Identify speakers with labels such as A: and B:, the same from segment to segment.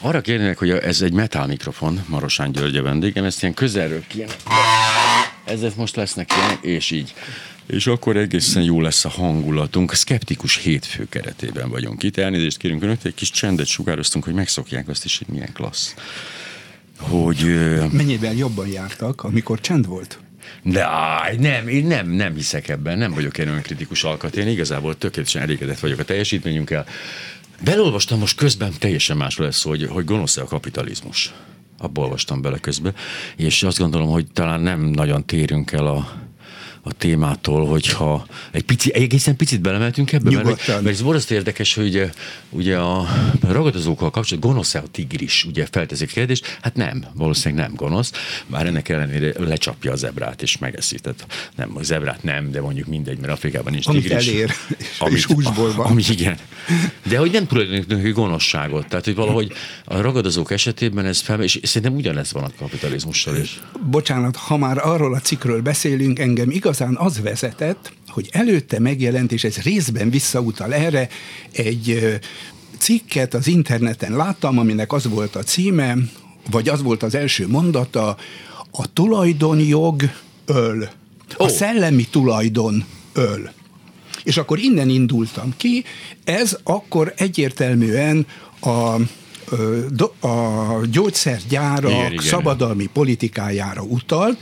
A: Arra kérnének, hogy ez egy metal mikrofon, Marosán György a vendégem, ezt ilyen közelről kéne. Ezek most lesznek ilyen, és így. És akkor egészen jó lesz a hangulatunk. A szkeptikus hétfő keretében vagyunk itt. Elnézést kérünk önöktől, egy kis csendet sugároztunk, hogy megszokják azt is, hogy milyen klassz. Hogy...
B: Mennyivel jobban jártak, amikor csend volt?
A: De áj, nem, én nem, nem hiszek ebben, nem vagyok olyan kritikus alkat, én igazából tökéletesen elégedett vagyok a teljesítményünkkel. Belolvastam most közben, teljesen másról lesz hogy, hogy gonosz-e a kapitalizmus. Abba olvastam bele közben, és azt gondolom, hogy talán nem nagyon térünk el a, a témától, hogyha egy pici, egészen picit belemeltünk ebbe, mert, mert ez borzasztó érdekes, hogy ugye, ugye a ragadozókkal kapcsolatban gonosz a tigris, ugye felteszik kérdést, hát nem, valószínűleg nem gonosz, bár ennek ellenére lecsapja a zebrát és megeszi. Tehát nem, a zebrát nem, de mondjuk mindegy, mert Afrikában nincs
B: amit
A: tigris.
B: elér, amit, és húsból van.
A: Ami, igen. De hogy nem tulajdonképpen gonoszságot, tehát hogy valahogy a ragadozók esetében ez fel, és szerintem ugyanez van a kapitalizmussal is.
B: Bocsánat, ha már arról a cikről beszélünk, engem igazán az vezetett, hogy előtte megjelent, és ez részben visszautal erre, egy cikket az interneten láttam, aminek az volt a címe, vagy az volt az első mondata, a tulajdonjog öl. A oh. szellemi tulajdon öl. És akkor innen indultam ki, ez akkor egyértelműen a a gyógyszergyárak igen, igen. szabadalmi politikájára utalt,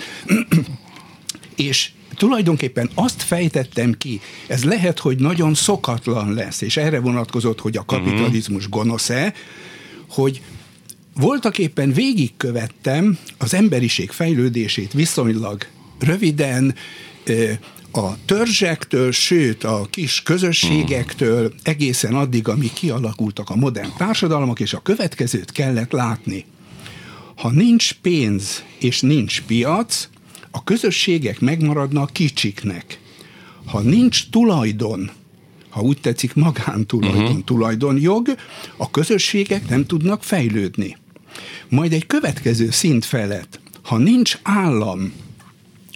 B: és tulajdonképpen azt fejtettem ki, ez lehet, hogy nagyon szokatlan lesz, és erre vonatkozott, hogy a mhm. kapitalizmus gonosz-e, hogy voltak éppen végigkövettem az emberiség fejlődését viszonylag röviden, a törzsektől, sőt a kis közösségektől egészen addig, amíg kialakultak a modern társadalmak, és a következőt kellett látni. Ha nincs pénz és nincs piac, a közösségek megmaradnak kicsiknek. Ha nincs tulajdon, ha úgy tetszik magántulajdon, uh-huh. tulajdonjog, a közösségek nem tudnak fejlődni. Majd egy következő szint felett, ha nincs állam,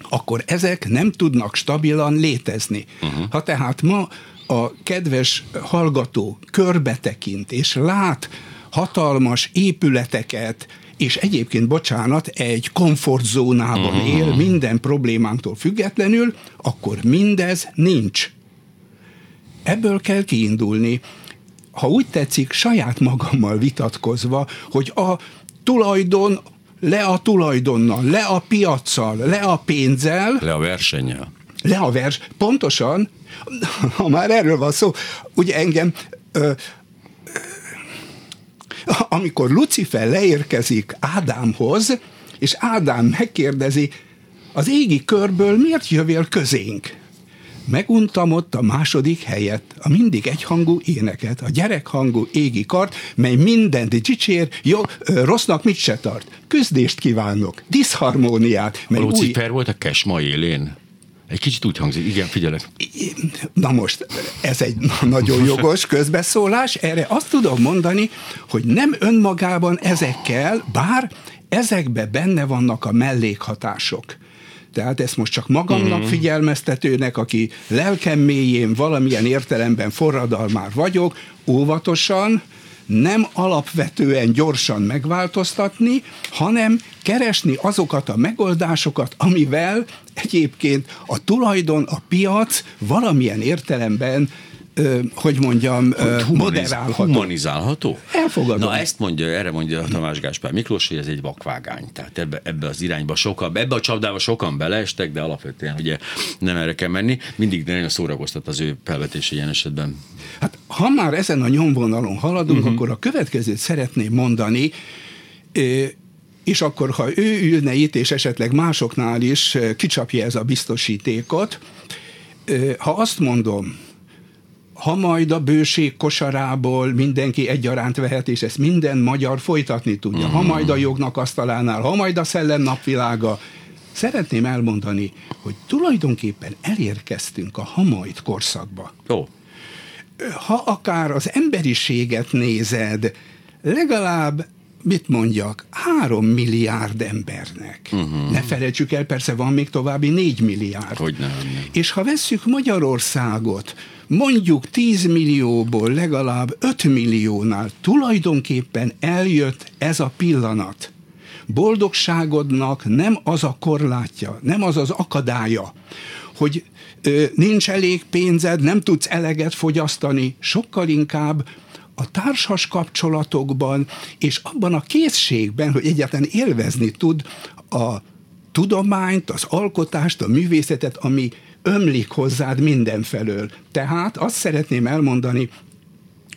B: akkor ezek nem tudnak stabilan létezni. Uh-huh. Ha tehát ma a kedves hallgató körbetekint és lát hatalmas épületeket, és egyébként, bocsánat, egy komfortzónában uh-huh. él minden problémánktól függetlenül, akkor mindez nincs. Ebből kell kiindulni. Ha úgy tetszik, saját magammal vitatkozva, hogy a tulajdon le a tulajdonnal, le a piaccal, le a pénzzel.
A: Le a versennyel.
B: Le a vers. Pontosan, ha már erről van szó, ugye engem ö, amikor Lucifer leérkezik Ádámhoz, és Ádám megkérdezi, az égi körből miért jövél közénk? Meguntam ott a második helyet, a mindig egyhangú éneket, a gyerekhangú égi kart, mely mindent dicsér, jó, rossznak mit se tart. Küzdést kívánok, diszharmóniát.
A: A Lucifer új... volt a kesma élén? Egy kicsit úgy hangzik, igen, figyelek.
B: Na most, ez egy nagyon jogos közbeszólás. Erre azt tudom mondani, hogy nem önmagában ezekkel, bár ezekbe benne vannak a mellékhatások. Tehát ezt most csak magamnak mm-hmm. figyelmeztetőnek, aki lelkem mélyén valamilyen értelemben forradalmár vagyok, óvatosan, nem alapvetően gyorsan megváltoztatni, hanem keresni azokat a megoldásokat, amivel egyébként a tulajdon, a piac valamilyen értelemben hogy mondjam, hogy humaniz- moderálható.
A: Humanizálható?
B: Elfogadom.
A: Na ezt mondja, erre mondja Tamás Gáspár Miklós, hogy ez egy vakvágány. Tehát ebbe, ebbe az irányba sokan, ebbe a csapdába sokan beleestek, de alapvetően ugye nem erre kell menni. Mindig nagyon szórakoztat az ő felvetése ilyen esetben.
B: Hát ha már ezen a nyomvonalon haladunk, uh-huh. akkor a következőt szeretném mondani, és akkor, ha ő ülne itt, és esetleg másoknál is kicsapja ez a biztosítékot, ha azt mondom, ha majd a bőség kosarából mindenki egyaránt vehet, és ezt minden magyar folytatni tudja, ha majd a jognak asztalánál, ha majd a szellem napvilága, szeretném elmondani, hogy tulajdonképpen elérkeztünk a hamajd korszakba.
A: Ó.
B: Ha akár az emberiséget nézed, legalább mit mondjak, három milliárd embernek. Uh-huh. Ne felejtsük el, persze van még további négy milliárd.
A: Hogy nem.
B: És ha vesszük Magyarországot, mondjuk 10 millióból legalább 5 milliónál tulajdonképpen eljött ez a pillanat. Boldogságodnak nem az a korlátja, nem az az akadálya, hogy ö, nincs elég pénzed, nem tudsz eleget fogyasztani, sokkal inkább a társas kapcsolatokban, és abban a készségben, hogy egyáltalán élvezni tud a tudományt, az alkotást, a művészetet, ami ömlik hozzád mindenfelől. Tehát azt szeretném elmondani,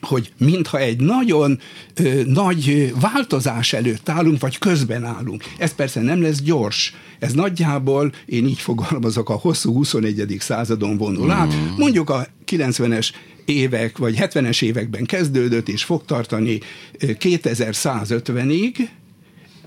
B: hogy mintha egy nagyon ö, nagy változás előtt állunk, vagy közben állunk. Ez persze nem lesz gyors. Ez nagyjából, én így fogalmazok, a hosszú 21. századon vonul át. Mm. Mondjuk a 90-es évek, vagy 70-es években kezdődött, és fog tartani 2150-ig,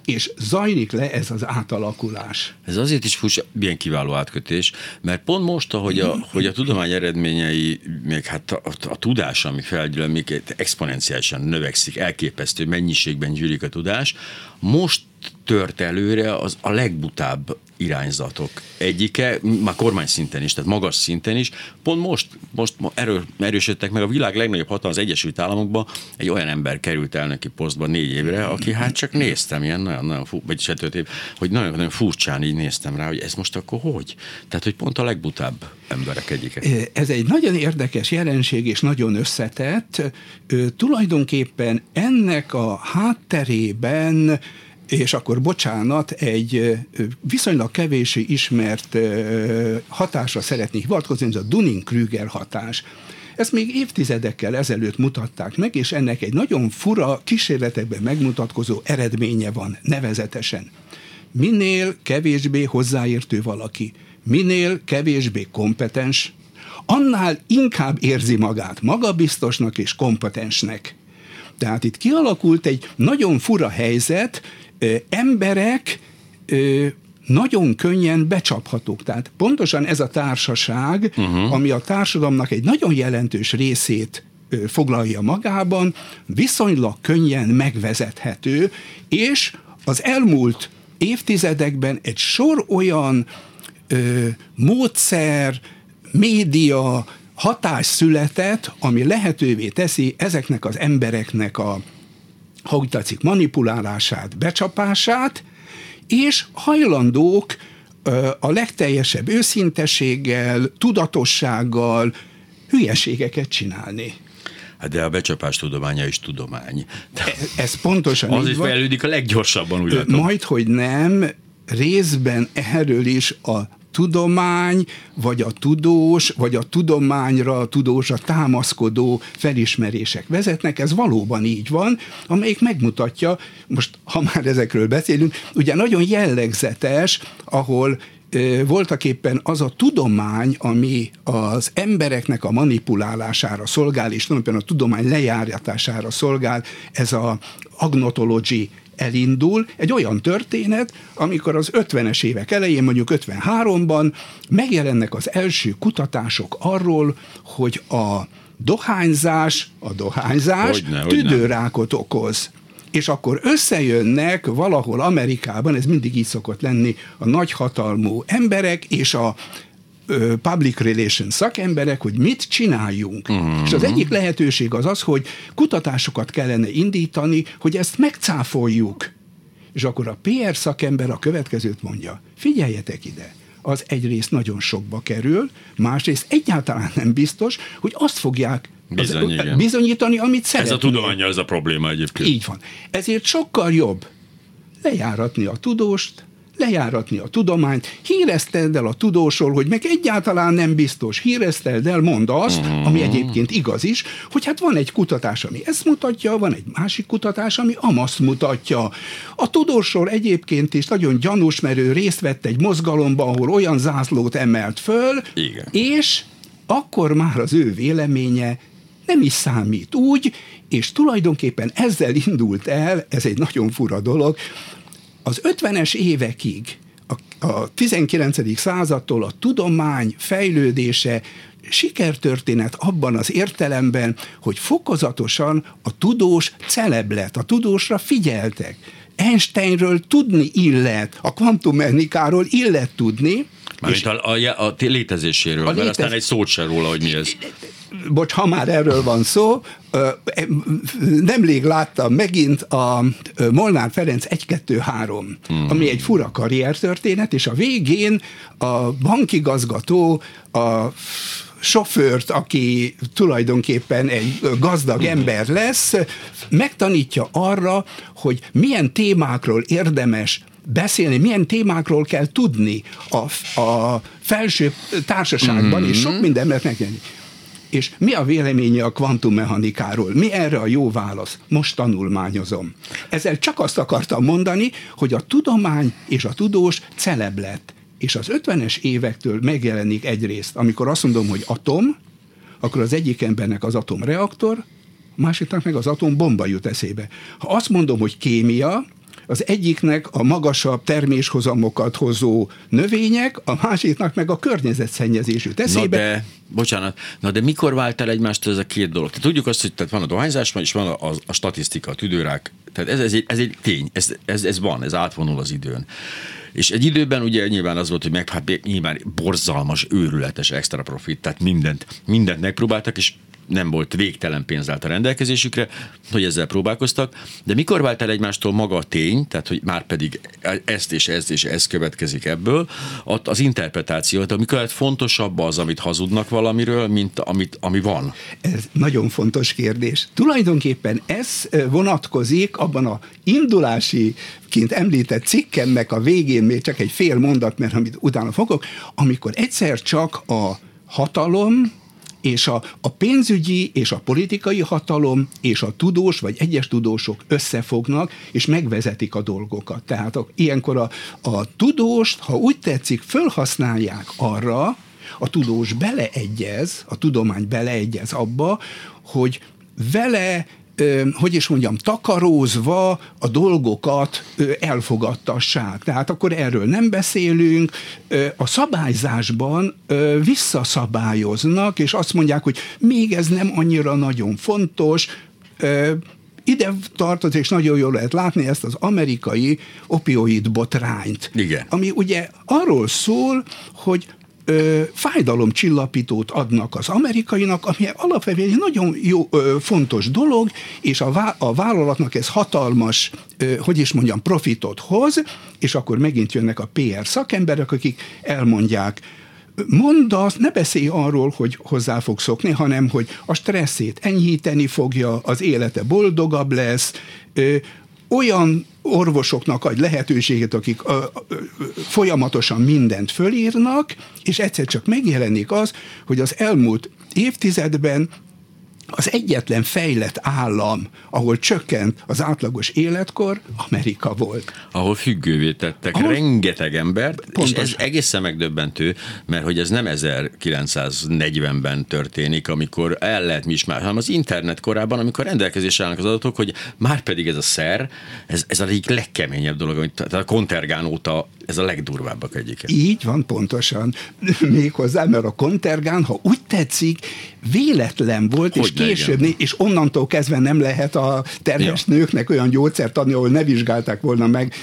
B: és zajlik le ez az átalakulás.
A: Ez azért is furcsa, milyen kiváló átkötés, mert pont most, ahogy a, hogy a tudomány eredményei, még hát a, a, a tudás, ami felgyűlöl, még exponenciálisan növekszik, elképesztő mennyiségben gyűlik a tudás, most tört előre az a legbutább irányzatok egyike, már kormány szinten is, tehát magas szinten is. Pont most, most erő, erősödtek meg a világ legnagyobb hatalma az Egyesült Államokban, egy olyan ember került elnöki posztba négy évre, aki hát csak néztem ilyen nagyon-nagyon fú, vagy se év, hogy nagyon-nagyon furcsán így néztem rá, hogy ez most akkor hogy? Tehát, hogy pont a legbutább emberek egyike.
B: Ez egy nagyon érdekes jelenség, és nagyon összetett. Tulajdonképpen ennek a hátterében és akkor bocsánat, egy viszonylag kevésé ismert hatásra szeretnék hivatkozni, ez a Dunning-Krüger hatás. Ezt még évtizedekkel ezelőtt mutatták meg, és ennek egy nagyon fura, kísérletekben megmutatkozó eredménye van, nevezetesen. Minél kevésbé hozzáértő valaki, minél kevésbé kompetens, annál inkább érzi magát magabiztosnak és kompetensnek. Tehát itt kialakult egy nagyon fura helyzet, emberek nagyon könnyen becsaphatók. Tehát pontosan ez a társaság, uh-huh. ami a társadalomnak egy nagyon jelentős részét foglalja magában, viszonylag könnyen megvezethető, és az elmúlt évtizedekben egy sor olyan ö, módszer, média, hatás született, ami lehetővé teszi ezeknek az embereknek a ha úgy tetszik, manipulálását, becsapását, és hajlandók a legteljesebb őszintességgel, tudatossággal hülyeségeket csinálni.
A: Hát de a becsapás tudománya is tudomány.
B: Ez, ez pontosan
A: Az is fejlődik a leggyorsabban, úgy látom.
B: Majd, hogy nem, részben erről is a tudomány, vagy a tudós, vagy a tudományra, a tudósra támaszkodó felismerések vezetnek, ez valóban így van, amelyik megmutatja, most ha már ezekről beszélünk, ugye nagyon jellegzetes, ahol voltak éppen az a tudomány, ami az embereknek a manipulálására szolgál, és tulajdonképpen a tudomány lejáratására szolgál, ez a agnotology elindul egy olyan történet, amikor az 50-es évek elején, mondjuk 53-ban megjelennek az első kutatások arról, hogy a dohányzás, a dohányzás hogyne, tüdőrákot hogyne. okoz. És akkor összejönnek valahol Amerikában, ez mindig így szokott lenni, a nagyhatalmú emberek és a public relations szakemberek, hogy mit csináljunk. Uh-huh. És az egyik lehetőség az az, hogy kutatásokat kellene indítani, hogy ezt megcáfoljuk. És akkor a PR szakember a következőt mondja, figyeljetek ide, az egyrészt nagyon sokba kerül, másrészt egyáltalán nem biztos, hogy azt fogják Bizony, az, bizonyítani, amit szeretnék.
A: Ez a tudománya, ez a probléma egyébként.
B: Így van. Ezért sokkal jobb lejáratni a tudóst, lejáratni a tudományt, hírezteld el a tudósról, hogy meg egyáltalán nem biztos, hírezteld el, mondd azt, ami mhm. egyébként igaz is, hogy hát van egy kutatás, ami ezt mutatja, van egy másik kutatás, ami amazt mutatja. A tudósról egyébként is nagyon gyanús, mert ő részt vett egy mozgalomban, ahol olyan zászlót emelt föl,
A: Igen.
B: és akkor már az ő véleménye nem is számít úgy, és tulajdonképpen ezzel indult el, ez egy nagyon fura dolog, az 50-es évekig a, a 19. századtól a tudomány fejlődése sikertörténet abban az értelemben, hogy fokozatosan a tudós celeb lett, a tudósra figyeltek. Einsteinről tudni illet, a kvantummechanikáról illet tudni.
A: Mármint a, a, a létezéséről, a mert létez... aztán egy szót sem róla, hogy mi ez
B: bocs, ha már erről van szó, nemrég láttam megint a Molnár Ferenc 1-2-3, hmm. ami egy fura karriertörténet, és a végén a bankigazgató a sofőrt, aki tulajdonképpen egy gazdag ember lesz, megtanítja arra, hogy milyen témákról érdemes beszélni, milyen témákról kell tudni a, a felső társaságban, mm-hmm. és sok mindennek megjelenni. És mi a véleménye a kvantummechanikáról? Mi erre a jó válasz? Most tanulmányozom. Ezzel csak azt akartam mondani, hogy a tudomány és a tudós celeb lett. És az 50-es évektől megjelenik egyrészt, amikor azt mondom, hogy atom, akkor az egyik embernek az atomreaktor, másiknak meg az atombomba jut eszébe. Ha azt mondom, hogy kémia, az egyiknek a magasabb terméshozamokat hozó növények, a másiknak meg a környezetszennyezésű eszébe.
A: Na de, bocsánat, na de mikor vált el egymástól ez a két dolog? Tehát tudjuk azt, hogy tehát van a dohányzás, és van a, a, a statisztika, a tüdőrák. Tehát ez, ez, egy, ez egy tény, ez, ez, ez van, ez átvonul az időn. És egy időben ugye nyilván az volt, hogy meg, hát nyilván borzalmas, őrületes extra profit, tehát mindent, mindent megpróbáltak, és nem volt végtelen pénz állt a rendelkezésükre, hogy ezzel próbálkoztak, de mikor vált el egymástól maga a tény, tehát hogy már pedig ezt és ezt és ez következik ebből, az interpretáció, tehát amikor lett fontosabb az, amit hazudnak valamiről, mint amit, ami van?
B: Ez nagyon fontos kérdés. Tulajdonképpen ez vonatkozik abban a indulási kint említett cikkemnek a végén még csak egy fél mondat, mert amit utána fogok, amikor egyszer csak a hatalom, és a, a pénzügyi és a politikai hatalom és a tudós vagy egyes tudósok összefognak, és megvezetik a dolgokat. Tehát a, ilyenkor a, a tudóst, ha úgy tetszik, fölhasználják arra, a tudós beleegyez, a tudomány beleegyez abba, hogy vele hogy is mondjam, takarózva a dolgokat elfogadtassák. Tehát akkor erről nem beszélünk, a szabályzásban visszaszabályoznak, és azt mondják, hogy még ez nem annyira nagyon fontos, ide tartozik, és nagyon jól lehet látni ezt az amerikai opioid botrányt.
A: Igen.
B: Ami ugye arról szól, hogy ö, fájdalomcsillapítót adnak az amerikainak, ami alapvetően egy nagyon jó, ö, fontos dolog, és a, vá- a vállalatnak ez hatalmas, ö, hogy is mondjam, profitot hoz, és akkor megint jönnek a PR szakemberek, akik elmondják, mondd azt, ne beszélj arról, hogy hozzá fog szokni, hanem hogy a stresszét enyhíteni fogja, az élete boldogabb lesz, olyan orvosoknak adj lehetőséget, akik ö, ö, folyamatosan mindent fölírnak, és egyszer csak megjelenik az, hogy az elmúlt évtizedben az egyetlen fejlett állam, ahol csökkent az átlagos életkor, Amerika volt.
A: Ahol függővé tettek ahol... rengeteg embert, Pontos. és ez egészen megdöbbentő, mert hogy ez nem 1940-ben történik, amikor el lehet mi is már, hanem az internet korában, amikor rendelkezésre állnak az adatok, hogy már pedig ez a szer, ez, ez a egyik legkeményebb dolog, amit, tehát a kontergán óta ez a legdurvábbak egyike.
B: Így van, pontosan. Méghozzá, mert a kontergán, ha úgy tetszik, véletlen volt, hogy és később, igen. és onnantól kezdve nem lehet a terhes ja. nőknek olyan gyógyszert adni, ahol ne vizsgálták volna meg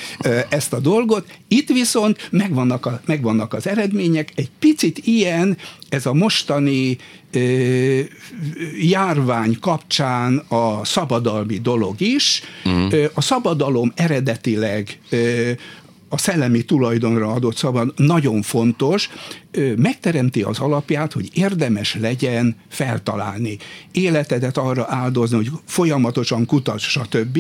B: ezt a dolgot. Itt viszont megvannak, a, megvannak az eredmények, egy picit ilyen ez a mostani járvány kapcsán a szabadalmi dolog is. Uh-huh. A szabadalom eredetileg a szellemi tulajdonra adott szabad nagyon fontos, megteremti az alapját, hogy érdemes legyen feltalálni, életedet arra áldozni, hogy folyamatosan kutass, stb.,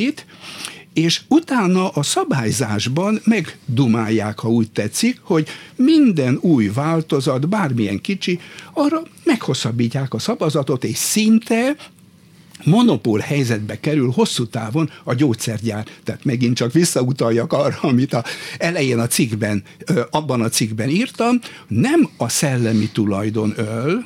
B: és utána a szabályzásban megdumálják, ha úgy tetszik, hogy minden új változat, bármilyen kicsi, arra meghosszabbítják a szabazatot, és szinte monopól helyzetbe kerül hosszú távon a gyógyszergyár. Tehát megint csak visszautaljak arra, amit a elején a cikkben, abban a cikkben írtam, nem a szellemi tulajdon öl,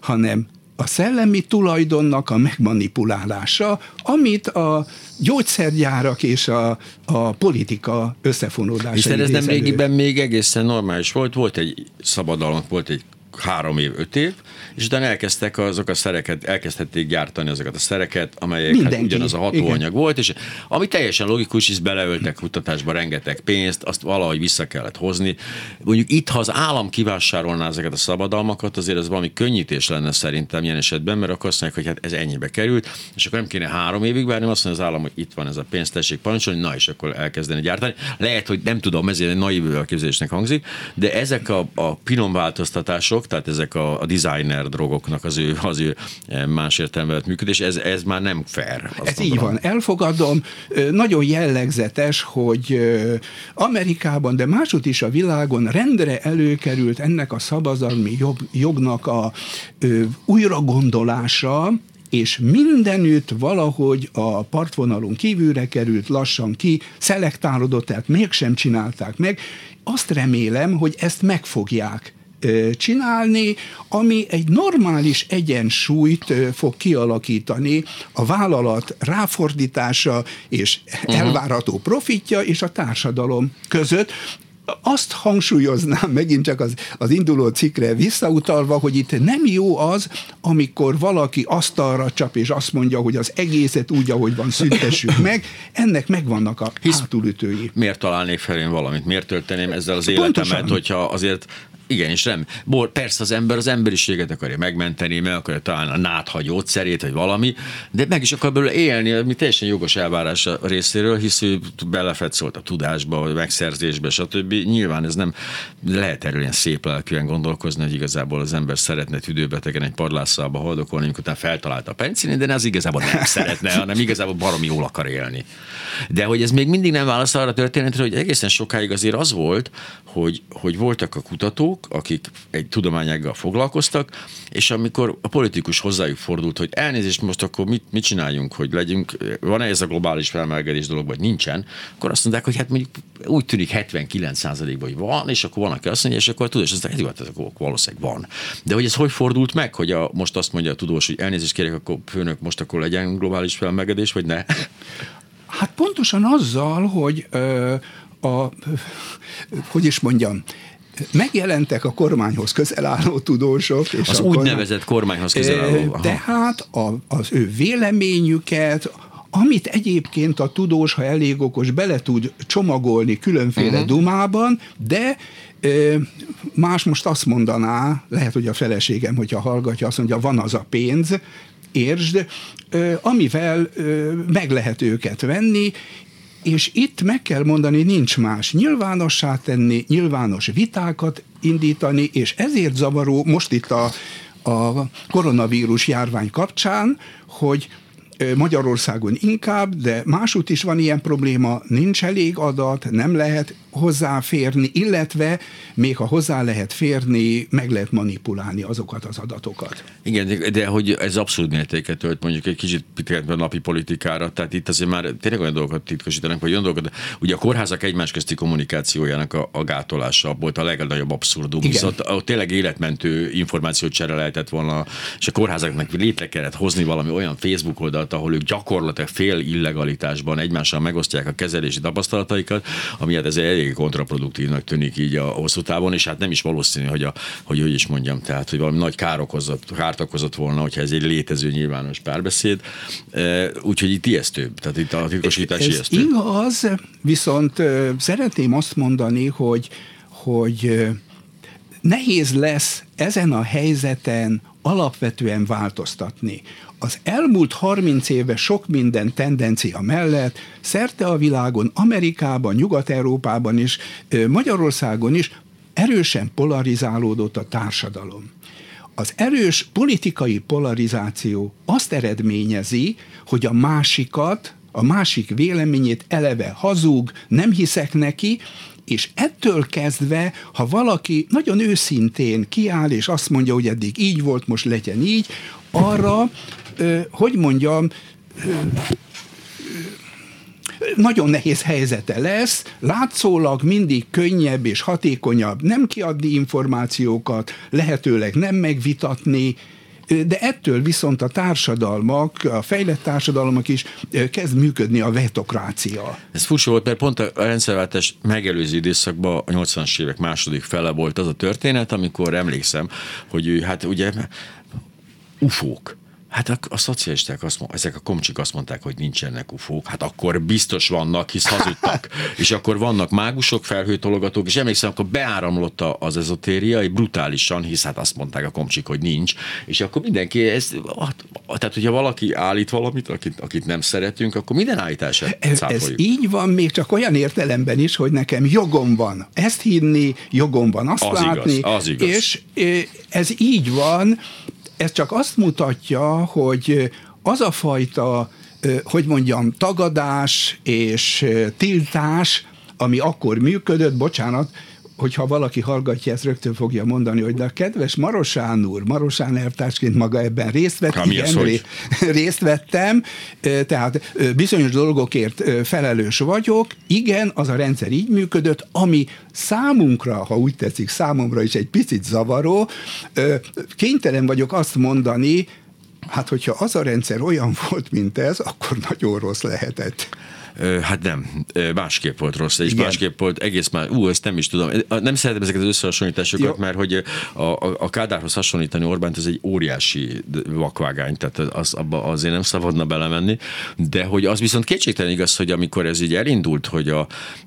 B: hanem a szellemi tulajdonnak a megmanipulálása, amit a gyógyszergyárak és a, a politika összefonódása.
A: Hiszen ez nem régiben még egészen normális volt, volt egy szabadalom, volt egy három év, öt év, és utána elkezdtek azok a szereket, elkezdhették gyártani azokat a szereket, amelyek hát ugyanaz a hatóanyag Igen. volt, és ami teljesen logikus, hisz beleöltek kutatásba rengeteg pénzt, azt valahogy vissza kellett hozni. Mondjuk itt, ha az állam kivásárolná ezeket a szabadalmakat, azért ez valami könnyítés lenne szerintem ilyen esetben, mert akkor azt mondják, hogy hát ez ennyibe került, és akkor nem kéne három évig várni, azt mondja az állam, hogy itt van ez a pénz, tessék parancsolni, na és akkor elkezdeni gyártani. Lehet, hogy nem tudom, ezért egy naív elképzelésnek hangzik, de ezek a, a pinom változtatások, tehát ezek a, a designer drogoknak az ő, az ő eh, más értelmevet működés, ez, ez már nem fair.
B: Ez így van, elfogadom. Nagyon jellegzetes, hogy Amerikában, de máshogy is a világon rendre előkerült ennek a szabadalmi jog, jognak a ö, újragondolása, és mindenütt valahogy a partvonalon kívülre került, lassan ki, szelektálódott, tehát mégsem csinálták meg. Azt remélem, hogy ezt megfogják csinálni, ami egy normális egyensúlyt fog kialakítani a vállalat ráfordítása és uh-huh. elvárható profitja és a társadalom között azt hangsúlyoznám megint csak az, az induló cikkre visszautalva, hogy itt nem jó az, amikor valaki asztalra csap és azt mondja, hogy az egészet úgy, ahogy van, szüntessük meg. Ennek megvannak a Hisz hátulütői.
A: Miért találnék fel én valamit? Miért tölteném ezzel az életemet, Pontosan. hogyha azért igen, és nem. Persze az ember az emberiséget akarja megmenteni, meg akarja találni a nátha gyógyszerét, vagy valami, de meg is akar belőle élni, ami teljesen jogos elvárás a részéről, hisz ő belefetszolt a tudásba, a megszerzésbe, stb. Nyilván ez nem lehet erről ilyen szép lelkűen gondolkozni, hogy igazából az ember szeretne tüdőbetegen egy padlásszalba haldokolni, amikor utána feltalálta a penicillin, de ez igazából nem szeretne, hanem igazából baromi jól akar élni. De hogy ez még mindig nem válasz arra a történetre, hogy egészen sokáig azért az volt, hogy, hogy voltak a kutatók, akik egy tudományággal foglalkoztak, és amikor a politikus hozzájuk fordult, hogy elnézést most akkor mit, mit csináljunk, hogy legyünk, van-e ez a globális felmelegedés dolog, vagy nincsen, akkor azt mondták, hogy hát mondjuk úgy tűnik 79%-ban, hogy van, és akkor van, aki azt mondja, és akkor tudod, és azt mondják, hogy hát akkor valószínűleg van. De hogy ez hogy fordult meg, hogy a, most azt mondja a tudós, hogy elnézést kérek, akkor főnök most akkor legyen globális felmelegedés, vagy ne?
B: Hát pontosan azzal, hogy a, hogy is mondjam, megjelentek a kormányhoz közel álló tudósok.
A: És az úgynevezett kormányhoz közel álló.
B: Tehát a, az ő véleményüket, amit egyébként a tudós, ha elég okos, bele tud csomagolni különféle uh-huh. dumában, de más most azt mondaná, lehet, hogy a feleségem, hogyha hallgatja, azt mondja, van az a pénz, értsd, amivel meg lehet őket venni, és itt meg kell mondani, nincs más. Nyilvánossá tenni, nyilvános vitákat indítani, és ezért zavaró most itt a, a koronavírus járvány kapcsán, hogy Magyarországon inkább, de másút is van ilyen probléma, nincs elég adat, nem lehet hozzáférni, illetve még ha hozzá lehet férni, meg lehet manipulálni azokat az adatokat.
A: Igen, de hogy ez abszolút mértéket ölt mondjuk egy kicsit a napi politikára, tehát itt azért már tényleg olyan dolgokat titkosítanak, vagy olyan dolgokat, ugye a kórházak egymás közti kommunikációjának a, a gátolása volt a legnagyobb abszurdum, Igen. viszont ott tényleg életmentő információt csere lehetett volna, és a kórházaknak létre kellett hozni valami olyan Facebook oldalt, ahol ők gyakorlatilag fél illegalitásban egymással megosztják a kezelési tapasztalataikat, ami hát ez elég kontraproduktívnak tűnik így a hosszú távon, és hát nem is valószínű, hogy, a, hogy hogy is mondjam, tehát, hogy valami nagy kár okozott, kárt okozott volna, hogyha ez egy létező nyilvános párbeszéd. E, úgyhogy itt ijesztő, tehát itt a titkosítás
B: ez
A: ijesztő.
B: igaz, viszont szeretném azt mondani, hogy, hogy nehéz lesz ezen a helyzeten alapvetően változtatni. Az elmúlt 30 éve sok minden tendencia mellett szerte a világon, Amerikában, Nyugat-Európában is, Magyarországon is erősen polarizálódott a társadalom. Az erős politikai polarizáció azt eredményezi, hogy a másikat, a másik véleményét eleve hazug, nem hiszek neki, és ettől kezdve, ha valaki nagyon őszintén kiáll, és azt mondja, hogy eddig így volt, most legyen így, arra, hogy mondjam, nagyon nehéz helyzete lesz, látszólag mindig könnyebb és hatékonyabb nem kiadni információkat, lehetőleg nem megvitatni, de ettől viszont a társadalmak, a fejlett társadalmak is kezd működni a vetokrácia.
A: Ez furcsa volt, mert pont a rendszerváltás megelőző időszakban, a 80-as évek második fele volt az a történet, amikor emlékszem, hogy hát ugye ufók Hát a, a szocialisták, azt mondták, ezek a komcsik azt mondták, hogy nincsenek ufók. Hát akkor biztos vannak, hisz hazudtak. és akkor vannak mágusok, felhőtologatók, és emlékszem, akkor beáramlott az ezotéria, brutálisan, hisz hát azt mondták a komcsik, hogy nincs. És akkor mindenki, ez, tehát hogyha valaki állít valamit, akit, akit nem szeretünk, akkor minden állítását
B: ez, ez így van, még csak olyan értelemben is, hogy nekem jogom van ezt hinni, jogom van azt az látni.
A: Igaz, az igaz.
B: És ez így van, ez csak azt mutatja, hogy az a fajta, hogy mondjam, tagadás és tiltás, ami akkor működött, bocsánat, hogyha valaki hallgatja, ezt rögtön fogja mondani, hogy de a kedves Marosán úr, Marosán elvtársként maga ebben részt vett,
A: ha, igen, az, hogy...
B: részt vettem, tehát bizonyos dolgokért felelős vagyok, igen, az a rendszer így működött, ami számunkra, ha úgy tetszik, számomra is egy picit zavaró, kénytelen vagyok azt mondani, Hát, hogyha az a rendszer olyan volt, mint ez, akkor nagyon rossz lehetett.
A: Hát nem, másképp volt rossz, és Igen. másképp volt egész már, ú, ezt nem is tudom. Nem szeretem ezeket az összehasonlításokat, Jó. mert hogy a, a, a Kádárhoz hasonlítani Orbánt, ez egy óriási vakvágány, tehát az, abba azért nem szabadna belemenni, de hogy az viszont kétségtelen igaz, hogy amikor ez így elindult, hogy a,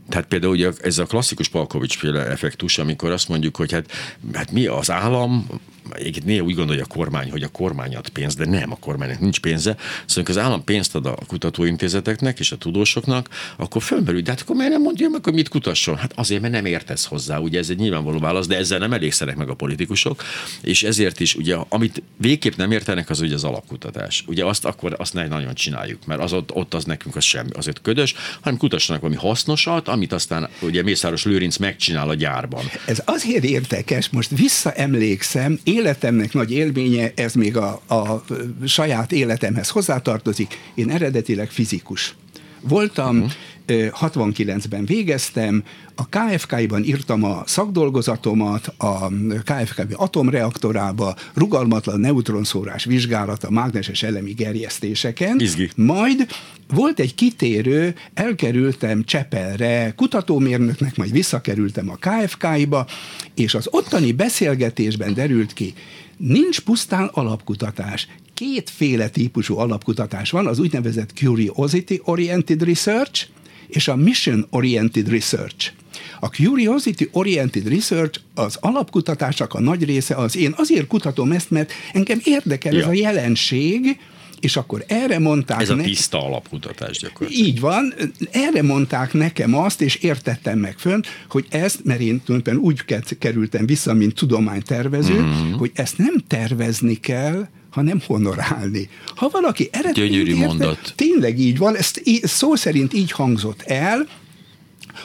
A: tehát például ugye ez a klasszikus Palkovics féle effektus, amikor azt mondjuk, hogy hát, hát mi az állam, egyébként néha úgy gondolja a kormány, hogy a kormány ad pénzt, de nem, a kormánynak nincs pénze. Szóval az állam pénzt ad a kutatóintézeteknek és a tudósoknak, akkor fölmerül, de hát akkor miért nem mondja meg, hogy mit kutasson? Hát azért, mert nem értesz hozzá, ugye ez egy nyilvánvaló válasz, de ezzel nem elégszenek meg a politikusok, és ezért is, ugye, amit végképp nem értenek, az ugye az alapkutatás. Ugye azt akkor azt ne nagyon csináljuk, mert az ott, ott az nekünk az semmi, azért ködös, hanem kutassanak valami hasznosat, amit aztán ugye Mészáros Lőrinc megcsinál a gyárban.
B: Ez azért érdekes, most visszaemlékszem, életemnek nagy élménye, ez még a, a saját életemhez hozzátartozik. Én eredetileg fizikus voltam, uh-huh. 69-ben végeztem, a KFK-ban írtam a szakdolgozatomat, a KFK atomreaktorába rugalmatlan neutronszórás vizsgálata mágneses elemi gerjesztéseken.
A: Izgi.
B: Majd volt egy kitérő, elkerültem Csepelre kutatómérnöknek, majd visszakerültem a KFK-ba, és az ottani beszélgetésben derült ki, nincs pusztán alapkutatás. Kétféle típusú alapkutatás van, az úgynevezett Curiosity Oriented Research és a Mission Oriented Research. A Curiosity Oriented Research az alapkutatásnak a nagy része az én azért kutatom ezt, mert engem érdekel ja. ez a jelenség, és akkor erre mondták...
A: Ez a tiszta ne... alapkutatás gyakorlatilag.
B: Így van, erre mondták nekem azt, és értettem meg fönn, hogy ezt, mert én tulajdonképpen úgy kerültem vissza, mint tudománytervező, mm-hmm. hogy ezt nem tervezni kell, hanem honorálni. Ha valaki eredményt
A: Gyönyörű mondat.
B: Tényleg így van, ezt szó szerint így hangzott el,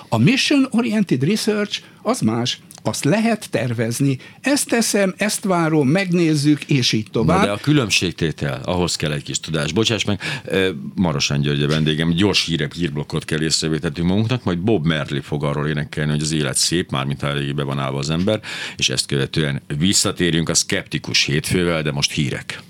B: a mission-oriented research az más azt lehet tervezni. Ezt teszem, ezt várom, megnézzük, és így tovább.
A: Na de a különbségtétel, ahhoz kell egy kis tudás. Bocsáss meg, Marosán György a vendégem, gyors hírek, hírblokkot kell észrevétettünk magunknak, majd Bob Merli fog arról énekelni, hogy az élet szép, mármint elébe van állva az ember, és ezt követően visszatérünk a szkeptikus hétfővel, de most hírek.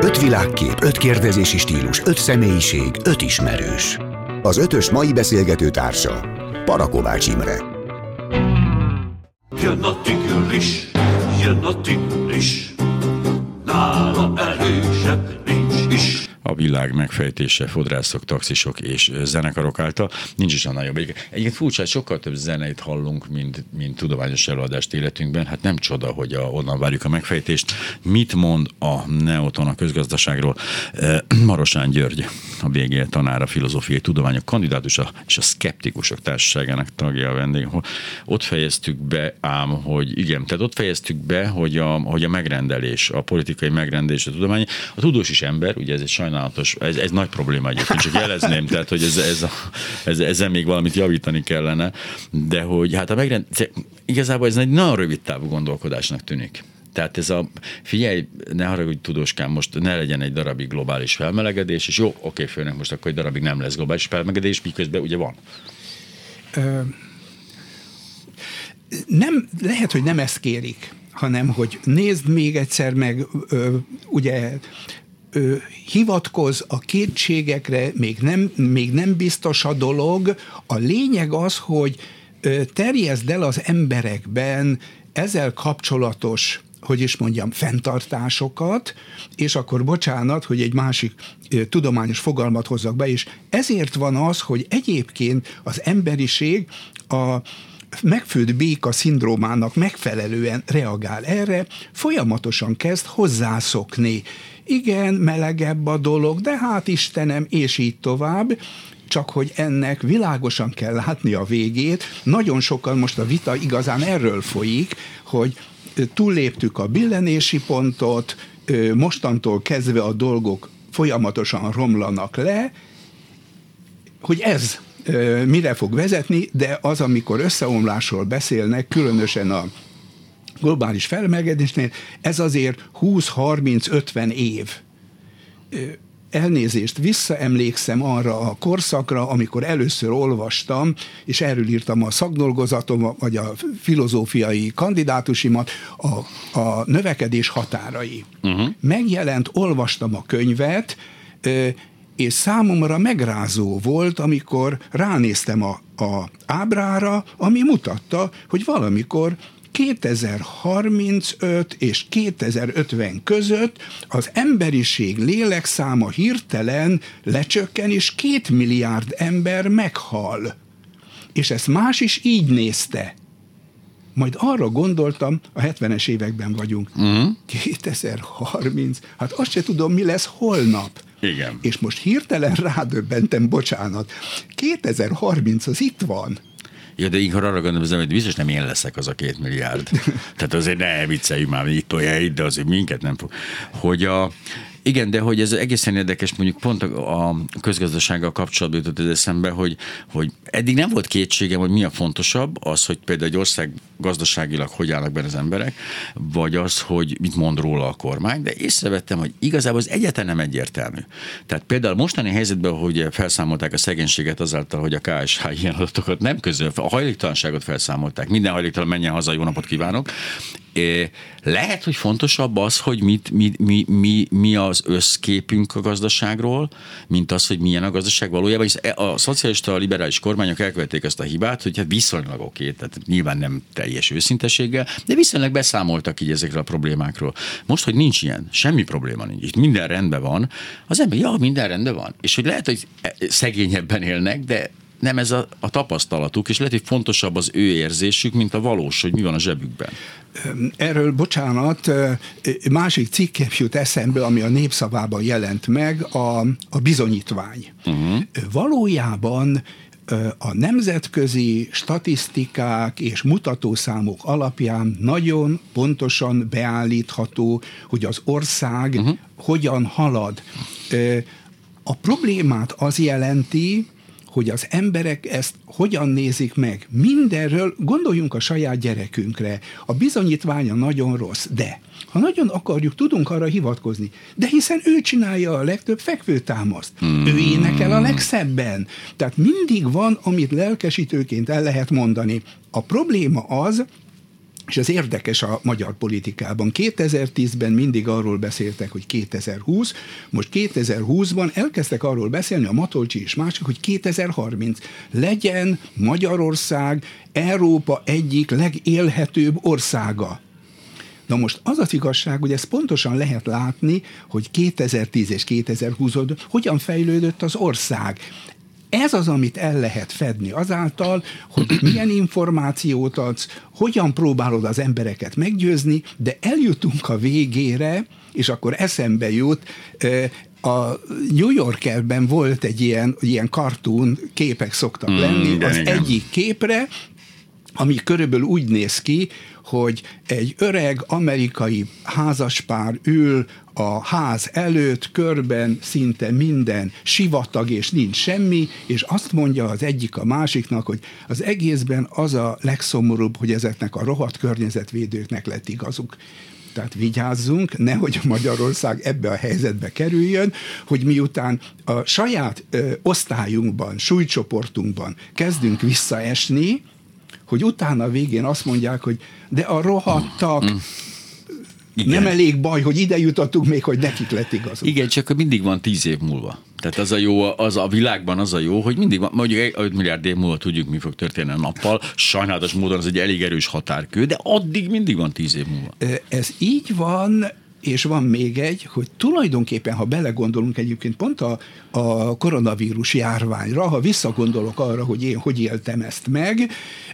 C: Öt világkép, öt kérdezési stílus, öt személyiség, öt ismerős. Az ötös mai beszélgető társa Parakovács Imre. Jön a tigris, jön a tigris, nála
A: erősebb nincs a világ megfejtése fodrászok, taxisok és zenekarok által. Nincs is annál jobb. Egyébként furcsa, sokkal több zeneit hallunk, mint, mint tudományos előadást életünkben. Hát nem csoda, hogy a, onnan várjuk a megfejtést. Mit mond a Neoton a közgazdaságról? Marosán György, a végé tanára, filozófiai tudományok kandidátusa és a szkeptikusok társaságának tagja a vendég. Ott fejeztük be ám, hogy igen, tehát ott fejeztük be, hogy a, hogy a megrendelés, a politikai megrendelés, a tudomány, a tudós is ember, ugye ez egy sajnál sajnálatos. Ez, ez nagy probléma egyébként, csak jelezném, tehát hogy ez, ez, a, ez, ezzel még valamit javítani kellene, de hogy hát a megrend, igazából ez egy nagyon rövid távú gondolkodásnak tűnik. Tehát ez a, figyelj, ne haragudj tudóskám, most ne legyen egy darabig globális felmelegedés, és jó, oké, főnek most akkor egy darabig nem lesz globális felmelegedés, miközben ugye van.
B: Nem, lehet, hogy nem ezt kérik hanem hogy nézd még egyszer meg, ö, ugye ö, hivatkoz a kétségekre, még nem, még nem biztos a dolog. A lényeg az, hogy ö, terjezd el az emberekben ezzel kapcsolatos hogy is mondjam, fenntartásokat, és akkor bocsánat, hogy egy másik tudományos fogalmat hozzak be, és ezért van az, hogy egyébként az emberiség a megfőtt béka szindrómának megfelelően reagál erre, folyamatosan kezd hozzászokni. Igen, melegebb a dolog, de hát Istenem, és így tovább, csak hogy ennek világosan kell látni a végét. Nagyon sokan most a vita igazán erről folyik, hogy túlléptük a billenési pontot, mostantól kezdve a dolgok folyamatosan romlanak le, hogy ez mire fog vezetni, de az, amikor összeomlásról beszélnek, különösen a globális felmelegedésnél, ez azért 20-30-50 év elnézést, visszaemlékszem arra a korszakra, amikor először olvastam, és erről írtam a szakdolgozatom, vagy a filozófiai kandidátusimat, a, a növekedés határai. Uh-huh. Megjelent, olvastam a könyvet, és számomra megrázó volt, amikor ránéztem a, a ábrára, ami mutatta, hogy valamikor 2035 és 2050 között az emberiség lélekszáma hirtelen lecsökken, és két milliárd ember meghal. És ezt más is így nézte. Majd arra gondoltam, a 70-es években vagyunk, uh-huh. 2030, hát azt se tudom, mi lesz holnap.
A: Igen.
B: És most hirtelen rádöbbentem, bocsánat, 2030 az itt van.
A: Ja, de inkább arra gondolom, hogy biztos nem én leszek az a két milliárd. Tehát azért ne vicceljük már, itt olyan, de azért minket nem fog. Hogy a, igen, de hogy ez egészen érdekes, mondjuk pont a közgazdasággal kapcsolatban jutott ez eszembe, hogy, hogy eddig nem volt kétségem, hogy mi a fontosabb, az, hogy például egy ország gazdaságilag hogy állnak benne az emberek, vagy az, hogy mit mond róla a kormány, de észrevettem, hogy igazából az egyetlen nem egyértelmű. Tehát például mostani helyzetben, hogy felszámolták a szegénységet azáltal, hogy a KSH ilyen adatokat nem közöl, a hajléktalanságot felszámolták, minden hajléktalan menjen haza, jó napot kívánok, lehet, hogy fontosabb az, hogy mit, mi, mi, mi, mi az összképünk a gazdaságról, mint az, hogy milyen a gazdaság valójában. És a szocialista, a liberális kormányok elkövették ezt a hibát, hogy hát viszonylag oké, tehát nyilván nem teljes őszinteséggel, de viszonylag beszámoltak így ezekről a problémákról. Most, hogy nincs ilyen, semmi probléma nincs, itt minden rendben van, az ember, ja, minden rendben van. És hogy lehet, hogy szegényebben élnek, de nem ez a, a tapasztalatuk, és lehet, hogy fontosabb az ő érzésük, mint a valós, hogy mi van a zsebükben.
B: Erről, bocsánat, másik cikkem jut eszembe, ami a népszavában jelent meg, a, a bizonyítvány. Uh-huh. Valójában a nemzetközi statisztikák és mutatószámok alapján nagyon pontosan beállítható, hogy az ország uh-huh. hogyan halad. A problémát az jelenti, hogy az emberek ezt hogyan nézik meg. Mindenről gondoljunk a saját gyerekünkre. A bizonyítványa nagyon rossz, de ha nagyon akarjuk, tudunk arra hivatkozni. De hiszen ő csinálja a legtöbb fekvőtámaszt. Hmm. Ő énekel a legszebben. Tehát mindig van, amit lelkesítőként el lehet mondani. A probléma az, és ez érdekes a magyar politikában. 2010-ben mindig arról beszéltek, hogy 2020, most 2020-ban elkezdtek arról beszélni a Matolcsi és mások, hogy 2030 legyen Magyarország Európa egyik legélhetőbb országa. Na most az az igazság, hogy ezt pontosan lehet látni, hogy 2010 és 2020 hogyan fejlődött az ország. Ez az, amit el lehet fedni azáltal, hogy milyen információt adsz, hogyan próbálod az embereket meggyőzni, de eljutunk a végére, és akkor eszembe jut, a New Yorkerben volt egy ilyen, ilyen cartoon, képek szoktak mm, lenni, az igen. egyik képre, ami körülbelül úgy néz ki, hogy egy öreg amerikai házaspár ül a ház előtt, körben szinte minden sivatag, és nincs semmi, és azt mondja az egyik a másiknak, hogy az egészben az a legszomorúbb, hogy ezeknek a rohadt környezetvédőknek lett igazuk. Tehát vigyázzunk, nehogy Magyarország ebbe a helyzetbe kerüljön, hogy miután a saját ö, osztályunkban, súlycsoportunkban kezdünk visszaesni, hogy utána a végén azt mondják, hogy de a rohadtak, mm. Igen. Nem elég baj, hogy ide jutottunk még, hogy nekik lett igaz.
A: Igen, csak mindig van tíz év múlva. Tehát az a jó, az a világban az a jó, hogy mindig van, mondjuk 5 milliárd év múlva tudjuk, mi fog történni a nappal. Sajnálatos módon az egy elég erős határkő, de addig mindig van tíz év múlva.
B: Ez így van, és van még egy, hogy tulajdonképpen, ha belegondolunk egyébként pont a, a koronavírus járványra, ha visszagondolok arra, hogy én hogy éltem ezt meg,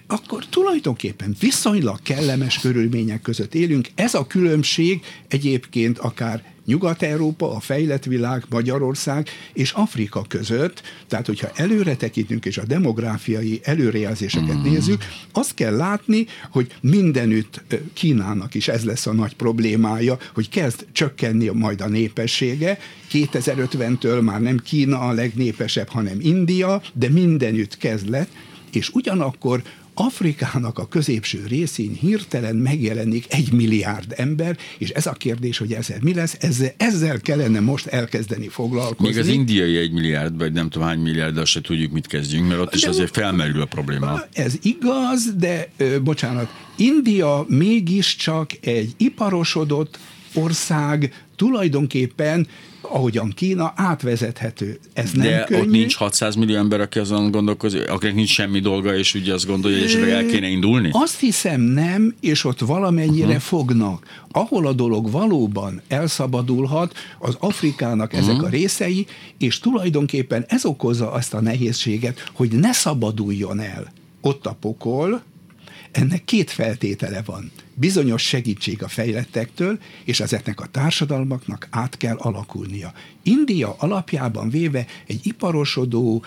B: akkor tulajdonképpen viszonylag kellemes körülmények között élünk. Ez a különbség egyébként akár Nyugat-Európa, a fejlett világ, Magyarország és Afrika között, tehát hogyha előre tekintünk és a demográfiai előrejelzéseket mm. nézzük, azt kell látni, hogy mindenütt Kínának is ez lesz a nagy problémája, hogy kezd csökkenni majd a népessége, 2050-től már nem Kína a legnépesebb, hanem India, de mindenütt kezd lett, és ugyanakkor Afrikának a középső részén hirtelen megjelenik egy milliárd ember, és ez a kérdés, hogy ezzel mi lesz, ezzel, ezzel kellene most elkezdeni foglalkozni.
A: Még az indiai egy milliárd, vagy nem tudom hány milliárd, azt se tudjuk, mit kezdjünk, mert ott de is azért felmerül a probléma.
B: Ez igaz, de bocsánat, India mégiscsak egy iparosodott ország, tulajdonképpen ahogyan Kína átvezethető. Ez nem
A: De
B: könnyű.
A: ott nincs 600 millió ember, aki azon gondolkozik, akinek nincs semmi dolga, és ugye azt gondolja, hogy esetleg el kéne indulni?
B: Azt hiszem nem, és ott valamennyire uh-huh. fognak. Ahol a dolog valóban elszabadulhat, az Afrikának uh-huh. ezek a részei, és tulajdonképpen ez okozza azt a nehézséget, hogy ne szabaduljon el ott a pokol, ennek két feltétele van. Bizonyos segítség a fejlettektől, és ezeknek a társadalmaknak át kell alakulnia. India alapjában véve egy iparosodó,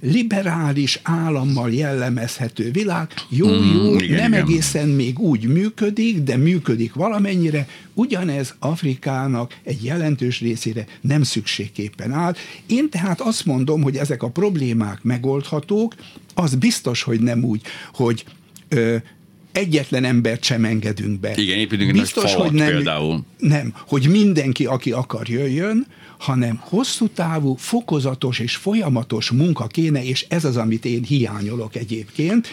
B: liberális állammal jellemezhető világ, jó, mm, jó, igen, nem igen. egészen még úgy működik, de működik valamennyire, ugyanez Afrikának egy jelentős részére nem szükségképpen áll. Én tehát azt mondom, hogy ezek a problémák megoldhatók, az biztos, hogy nem úgy, hogy ö, egyetlen embert sem engedünk be.
A: Igen, építünk Biztos, egy hogy
B: nem,
A: például.
B: Nem, hogy mindenki, aki akar, jöjjön, hanem hosszú távú, fokozatos és folyamatos munka kéne, és ez az, amit én hiányolok egyébként,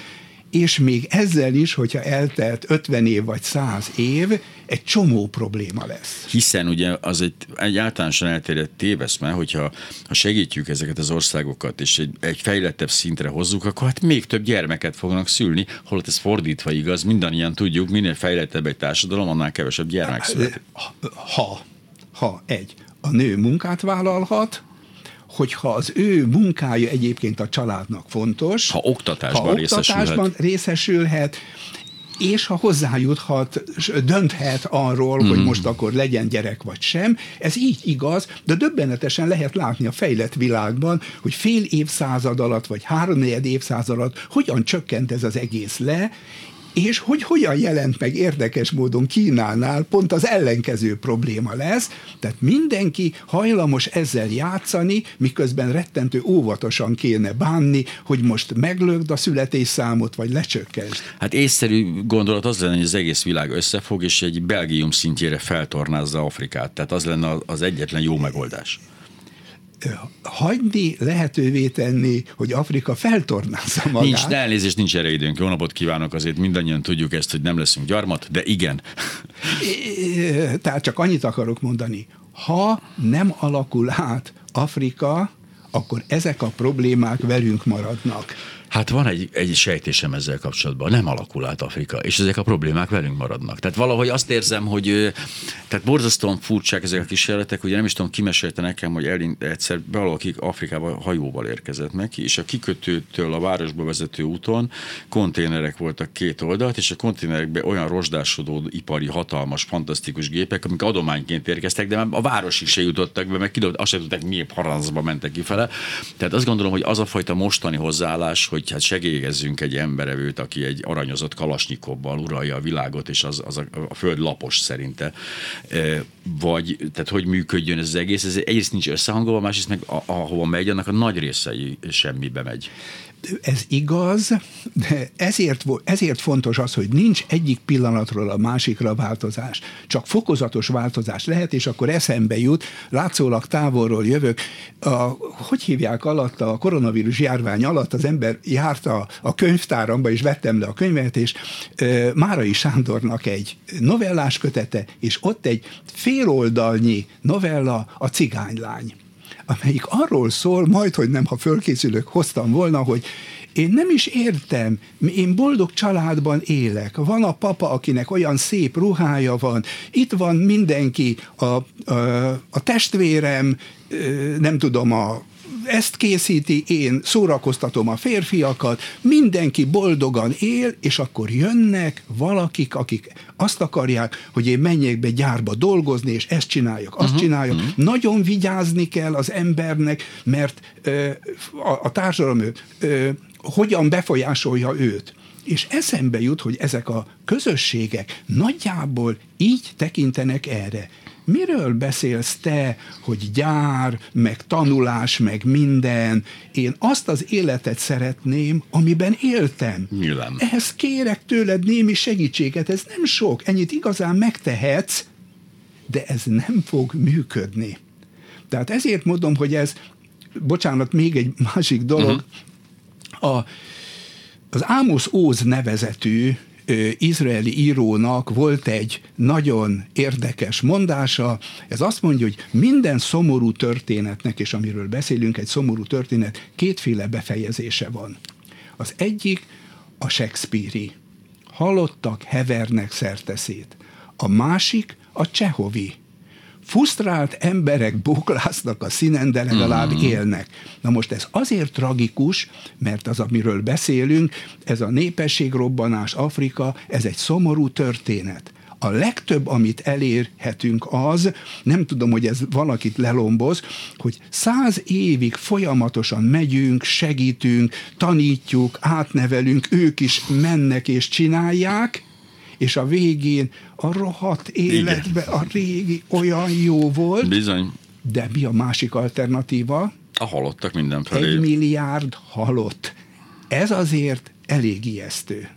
B: és még ezzel is, hogyha eltelt 50 év vagy 100 év, egy csomó probléma lesz.
A: Hiszen ugye az egy, egy általánosan elterjedt téveszme, hogyha ha segítjük ezeket az országokat, és egy, egy fejlettebb szintre hozzuk, akkor hát még több gyermeket fognak szülni, holott ez fordítva igaz, mindannyian tudjuk, minél fejlettebb egy társadalom, annál kevesebb gyermek születik.
B: Ha, ha egy, a nő munkát vállalhat, hogyha az ő munkája egyébként a családnak fontos,
A: ha oktatásban,
B: ha oktatásban részesülhet, részesülhet és ha hozzájuthat, dönthet arról, mm. hogy most akkor legyen gyerek vagy sem. Ez így igaz, de döbbenetesen lehet látni a fejlett világban, hogy fél évszázad alatt, vagy három évszázad alatt hogyan csökkent ez az egész le, és hogy hogyan jelent meg érdekes módon Kínánál pont az ellenkező probléma lesz, tehát mindenki hajlamos ezzel játszani, miközben rettentő óvatosan kéne bánni, hogy most meglögd a születésszámot, vagy lecsökkent.
A: Hát észszerű gondolat az lenne, hogy az egész világ összefog, és egy Belgium szintjére feltornázza Afrikát. Tehát az lenne az egyetlen jó megoldás
B: hagyni, lehetővé tenni, hogy Afrika feltornázza magát.
A: Nincs, de elnézést, nincs erre időnk. Jó napot kívánok, azért mindannyian tudjuk ezt, hogy nem leszünk gyarmat, de igen.
B: Tehát csak annyit akarok mondani, ha nem alakul át Afrika, akkor ezek a problémák velünk maradnak.
A: Hát van egy, egy sejtésem ezzel kapcsolatban, nem alakul át Afrika, és ezek a problémák velünk maradnak. Tehát valahogy azt érzem, hogy tehát borzasztóan furcsák ezek a kísérletek, ugye nem is tudom, kimesélte nekem, hogy elint, egyszer valaki Afrikába hajóval érkezett neki, és a kikötőtől a városba vezető úton konténerek voltak két oldalt, és a konténerekben olyan rozsdásodó ipari, hatalmas, fantasztikus gépek, amik adományként érkeztek, de már a városig se jutottak be, meg kidobott, azt sem tudták, miért parancsba mentek kifele. Tehát azt gondolom, hogy az a fajta mostani hozzáállás, hogy hogy hát segélyezzünk egy emberevőt, aki egy aranyozott kalasnyikobbal uralja a világot, és az, az a, a föld lapos szerinte. E, vagy, tehát hogy működjön ez az egész, ez egyrészt nincs összehangolva, másrészt meg ahova megy, annak a nagy részei semmibe megy
B: ez igaz, de ezért, ezért fontos az, hogy nincs egyik pillanatról a másikra változás. Csak fokozatos változás lehet, és akkor eszembe jut, látszólag távolról jövök, a, hogy hívják alatt, a koronavírus járvány alatt az ember járt a, a könyvtáramba, és vettem le a könyvet, és Márai Sándornak egy novellás kötete, és ott egy féloldalnyi novella, a cigánylány amelyik arról szól, majd, hogy nem, ha fölkészülök, hoztam volna, hogy én nem is értem, én boldog családban élek. Van a papa, akinek olyan szép ruhája van, itt van mindenki, a, a, a testvérem, nem tudom, a ezt készíti, én szórakoztatom a férfiakat, mindenki boldogan él, és akkor jönnek valakik, akik azt akarják, hogy én menjek be gyárba dolgozni, és ezt csináljak, azt uh-huh, csináljak. Uh-huh. Nagyon vigyázni kell az embernek, mert ö, a, a társadalom ö, hogyan befolyásolja őt. És eszembe jut, hogy ezek a közösségek nagyjából így tekintenek erre. Miről beszélsz te, hogy gyár, meg tanulás, meg minden? Én azt az életet szeretném, amiben éltem.
A: Nyilván.
B: Ehhez kérek tőled némi segítséget, ez nem sok, ennyit igazán megtehetsz, de ez nem fog működni. Tehát ezért mondom, hogy ez, bocsánat, még egy másik dolog, uh-huh. a, az Ámosz Óz nevezetű izraeli írónak volt egy nagyon érdekes mondása. Ez azt mondja, hogy minden szomorú történetnek, és amiről beszélünk, egy szomorú történet, kétféle befejezése van. Az egyik a Shakespeare-i. Halottak, hevernek szerteszét. A másik a Csehovi fusztrált emberek bóklásznak a színen, de legalább mm. élnek. Na most ez azért tragikus, mert az, amiről beszélünk, ez a népességrobbanás Afrika, ez egy szomorú történet a legtöbb, amit elérhetünk az, nem tudom, hogy ez valakit lelomboz, hogy száz évig folyamatosan megyünk, segítünk, tanítjuk, átnevelünk, ők is mennek és csinálják, és a végén a rohadt életbe Igen. a régi olyan jó volt.
A: Bizony.
B: De mi a másik alternatíva?
A: A halottak mindenfelé.
B: Egy milliárd halott. Ez azért elég ijesztő.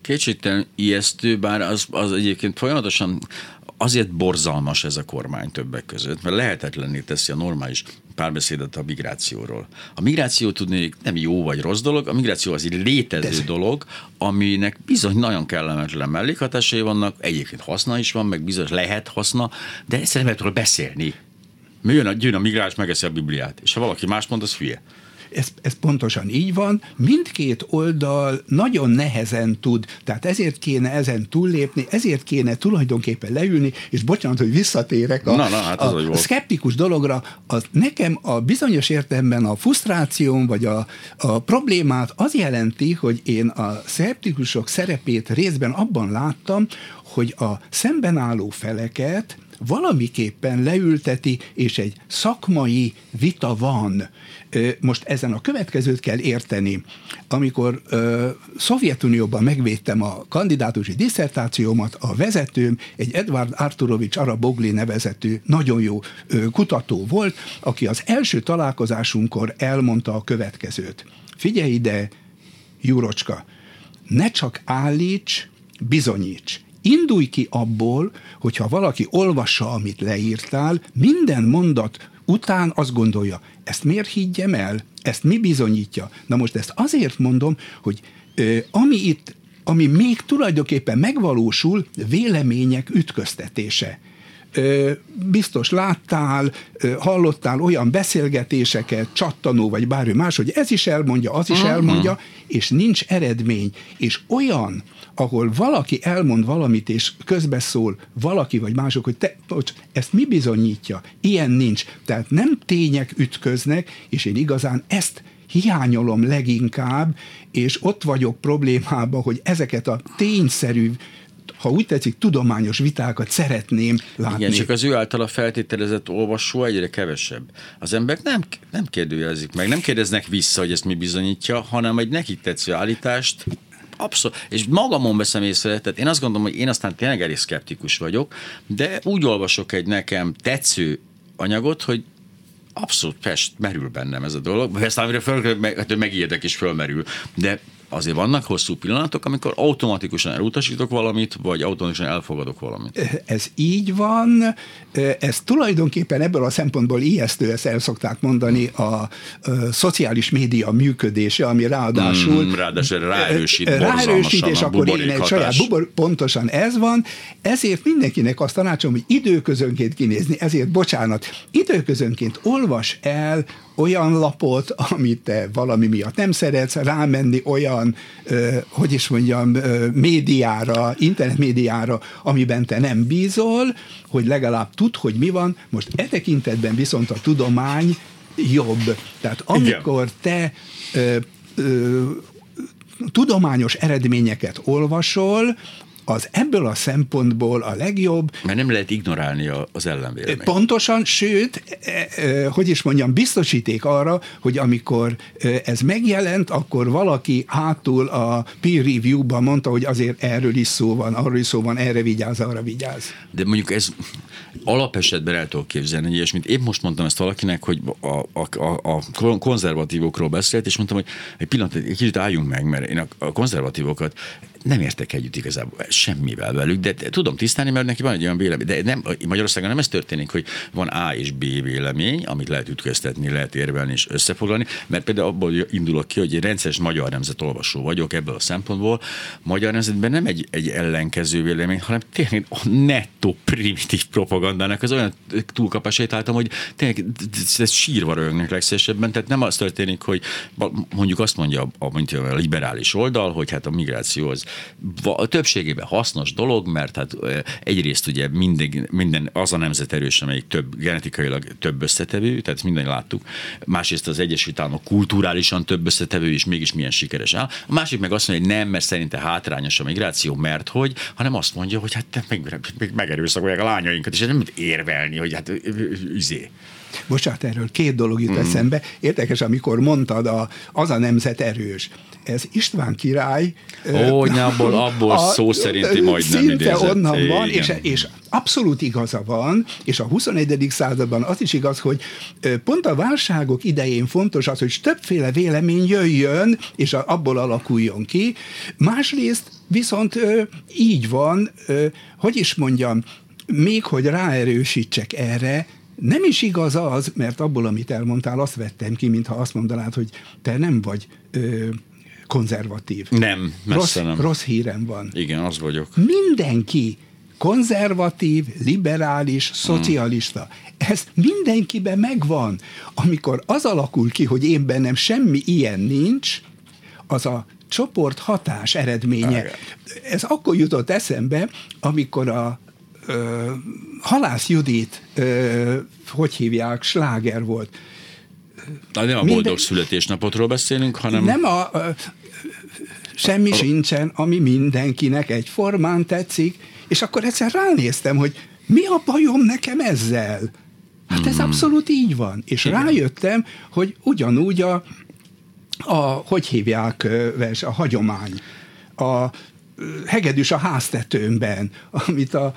A: Kétségtelen ijesztő, bár az, az egyébként folyamatosan azért borzalmas ez a kormány többek között, mert lehetetlenné teszi a normális párbeszédet a migrációról. A migráció tudni nem jó vagy rossz dolog, a migráció az egy létező ez... dolog, aminek bizony nagyon kellemetlen mellékhatásai vannak, egyébként haszna is van, meg bizony lehet haszna, de egyszerűen lehet róla beszélni. Mi jön a, jön a migráns, megeszi a Bibliát, és ha valaki más mond, az hülye.
B: Ez, ez pontosan így van. Mindkét oldal nagyon nehezen tud, tehát ezért kéne ezen túllépni, ezért kéne tulajdonképpen leülni, és bocsánat, hogy visszatérek a,
A: na, na, hát a,
B: a szkeptikus dologra, az nekem a bizonyos értelemben a frusztrációm, vagy a, a problémát az jelenti, hogy én a szkeptikusok szerepét részben abban láttam, hogy a szemben álló feleket valamiképpen leülteti, és egy szakmai vita van. Most ezen a következőt kell érteni. Amikor Szovjetunióban megvédtem a kandidátusi diszertációmat, a vezetőm egy Edward Arturovics Arabogli nevezetű nagyon jó kutató volt, aki az első találkozásunkkor elmondta a következőt. Figyelj ide, Jurocska, ne csak állíts, bizonyíts. Indulj ki abból, hogyha valaki olvassa, amit leírtál, minden mondat után azt gondolja, ezt miért higgyem el? Ezt mi bizonyítja? Na most ezt azért mondom, hogy ö, ami itt, ami még tulajdonképpen megvalósul, vélemények ütköztetése biztos láttál, hallottál olyan beszélgetéseket, csattanó vagy bármi más, hogy ez is elmondja, az is uh-huh. elmondja, és nincs eredmény. És olyan, ahol valaki elmond valamit, és közbeszól valaki vagy mások, hogy te, bocs, ezt mi bizonyítja? Ilyen nincs. Tehát nem tények ütköznek, és én igazán ezt hiányolom leginkább, és ott vagyok problémában, hogy ezeket a tényszerű ha úgy tetszik, tudományos vitákat szeretném látni.
A: Igen, csak az ő általa feltételezett olvasó egyre kevesebb. Az emberek nem, nem kérdőjelezik meg, nem kérdeznek vissza, hogy ezt mi bizonyítja, hanem egy nekik tetsző állítást abszolút, és magamon veszem észre, tehát én azt gondolom, hogy én aztán tényleg elég szkeptikus vagyok, de úgy olvasok egy nekem tetsző anyagot, hogy abszolút fest, merül bennem ez a dolog, aztán amire föl, meg, hát megijedek és fölmerül, de azért vannak hosszú pillanatok, amikor automatikusan elutasítok valamit, vagy automatikusan elfogadok valamit.
B: Ez így van, ez tulajdonképpen ebből a szempontból ijesztő, ezt el szokták mondani, a, a szociális média működése, ami ráadásul...
A: Mm, ráadásul ráerősít,
B: ráerősít és akkor én egy
A: hatás.
B: saját bubor, pontosan ez van, ezért mindenkinek azt tanácsom, hogy időközönként kinézni, ezért bocsánat, időközönként olvas el olyan lapot, amit te valami miatt nem szeretsz, rámenni olyan, hogy is mondjam, médiára, internet médiára, amiben te nem bízol, hogy legalább tud, hogy mi van. Most e tekintetben viszont a tudomány jobb. Tehát amikor te ö, ö, tudományos eredményeket olvasol, az ebből a szempontból a legjobb.
A: Mert nem lehet ignorálni az ellenvéleményt.
B: Pontosan, sőt, e, e, hogy is mondjam, biztosíték arra, hogy amikor e, ez megjelent, akkor valaki hátul a peer review-ban mondta, hogy azért erről is szó van, arról is szó van, erre vigyáz, arra vigyáz.
A: De mondjuk ez alapesetben el tudok képzelni, és mint épp most mondtam ezt valakinek, hogy a, a, a, a konzervatívokról beszélt, és mondtam, hogy egy pillanat, egy kicsit álljunk meg, mert én a, a konzervatívokat nem értek együtt igazából semmivel velük, de tudom tisztálni, mert neki van egy olyan vélemény. De nem, Magyarországon nem ez történik, hogy van A és B vélemény, amit lehet ütköztetni, lehet érvelni és összefoglalni, mert például abból indulok ki, hogy egy rendszeres magyar nemzet olvasó vagyok ebből a szempontból. Magyar nemzetben nem egy, egy ellenkező vélemény, hanem tényleg a nettó primitív propagandának az olyan túlkapásait láttam, hogy tényleg ez sírva rögnek legszélesebben. Tehát nem az történik, hogy mondjuk azt mondja a, a, a liberális oldal, hogy hát a migráció az a többségében hasznos dolog, mert hát egyrészt ugye mindig, minden az a nemzet erős, amelyik több, genetikailag több összetevő, tehát minden láttuk. Másrészt az Egyesült Államok kulturálisan több összetevő, és mégis milyen sikeres áll. A másik meg azt mondja, hogy nem, mert szerinte hátrányos a migráció, mert hogy, hanem azt mondja, hogy hát meg, meg, megerőszakolják a lányainkat, és nem érvelni, hogy hát üzé.
B: Bocsánat, erről két dolog jut mm. eszembe. Érdekes, amikor mondtad, a, az a nemzet erős. Ez István király...
A: Ó, uh, abból, abból a, szó szerinti majdnem
B: Szinte idézett. onnan van, és, és abszolút igaza van, és a 21. században az is igaz, hogy pont a válságok idején fontos az, hogy többféle vélemény jöjjön, és abból alakuljon ki. Másrészt viszont így van, hogy is mondjam, még hogy ráerősítsek erre, nem is igaz az, mert abból, amit elmondtál, azt vettem ki, mintha azt mondanád, hogy te nem vagy ö, konzervatív.
A: Nem, messze
B: rossz,
A: nem.
B: Rossz hírem van.
A: Igen, az vagyok.
B: Mindenki konzervatív, liberális, szocialista. Mm. Ez mindenkiben megvan. Amikor az alakul ki, hogy én bennem semmi ilyen nincs, az a csoport hatás eredménye. Ez akkor jutott eszembe, amikor a ö, Halász Judit, ö, hogy hívják, sláger volt.
A: Na, nem a boldog Minden... születésnapotról beszélünk, hanem...
B: Nem a... Ö, semmi a... sincsen, ami mindenkinek egyformán tetszik, és akkor egyszer ránéztem, hogy mi a bajom nekem ezzel? Hát ez mm. abszolút így van. És Igen. rájöttem, hogy ugyanúgy a, a hogy hívják, vers, a hagyomány, a hegedűs a háztetőmben, amit a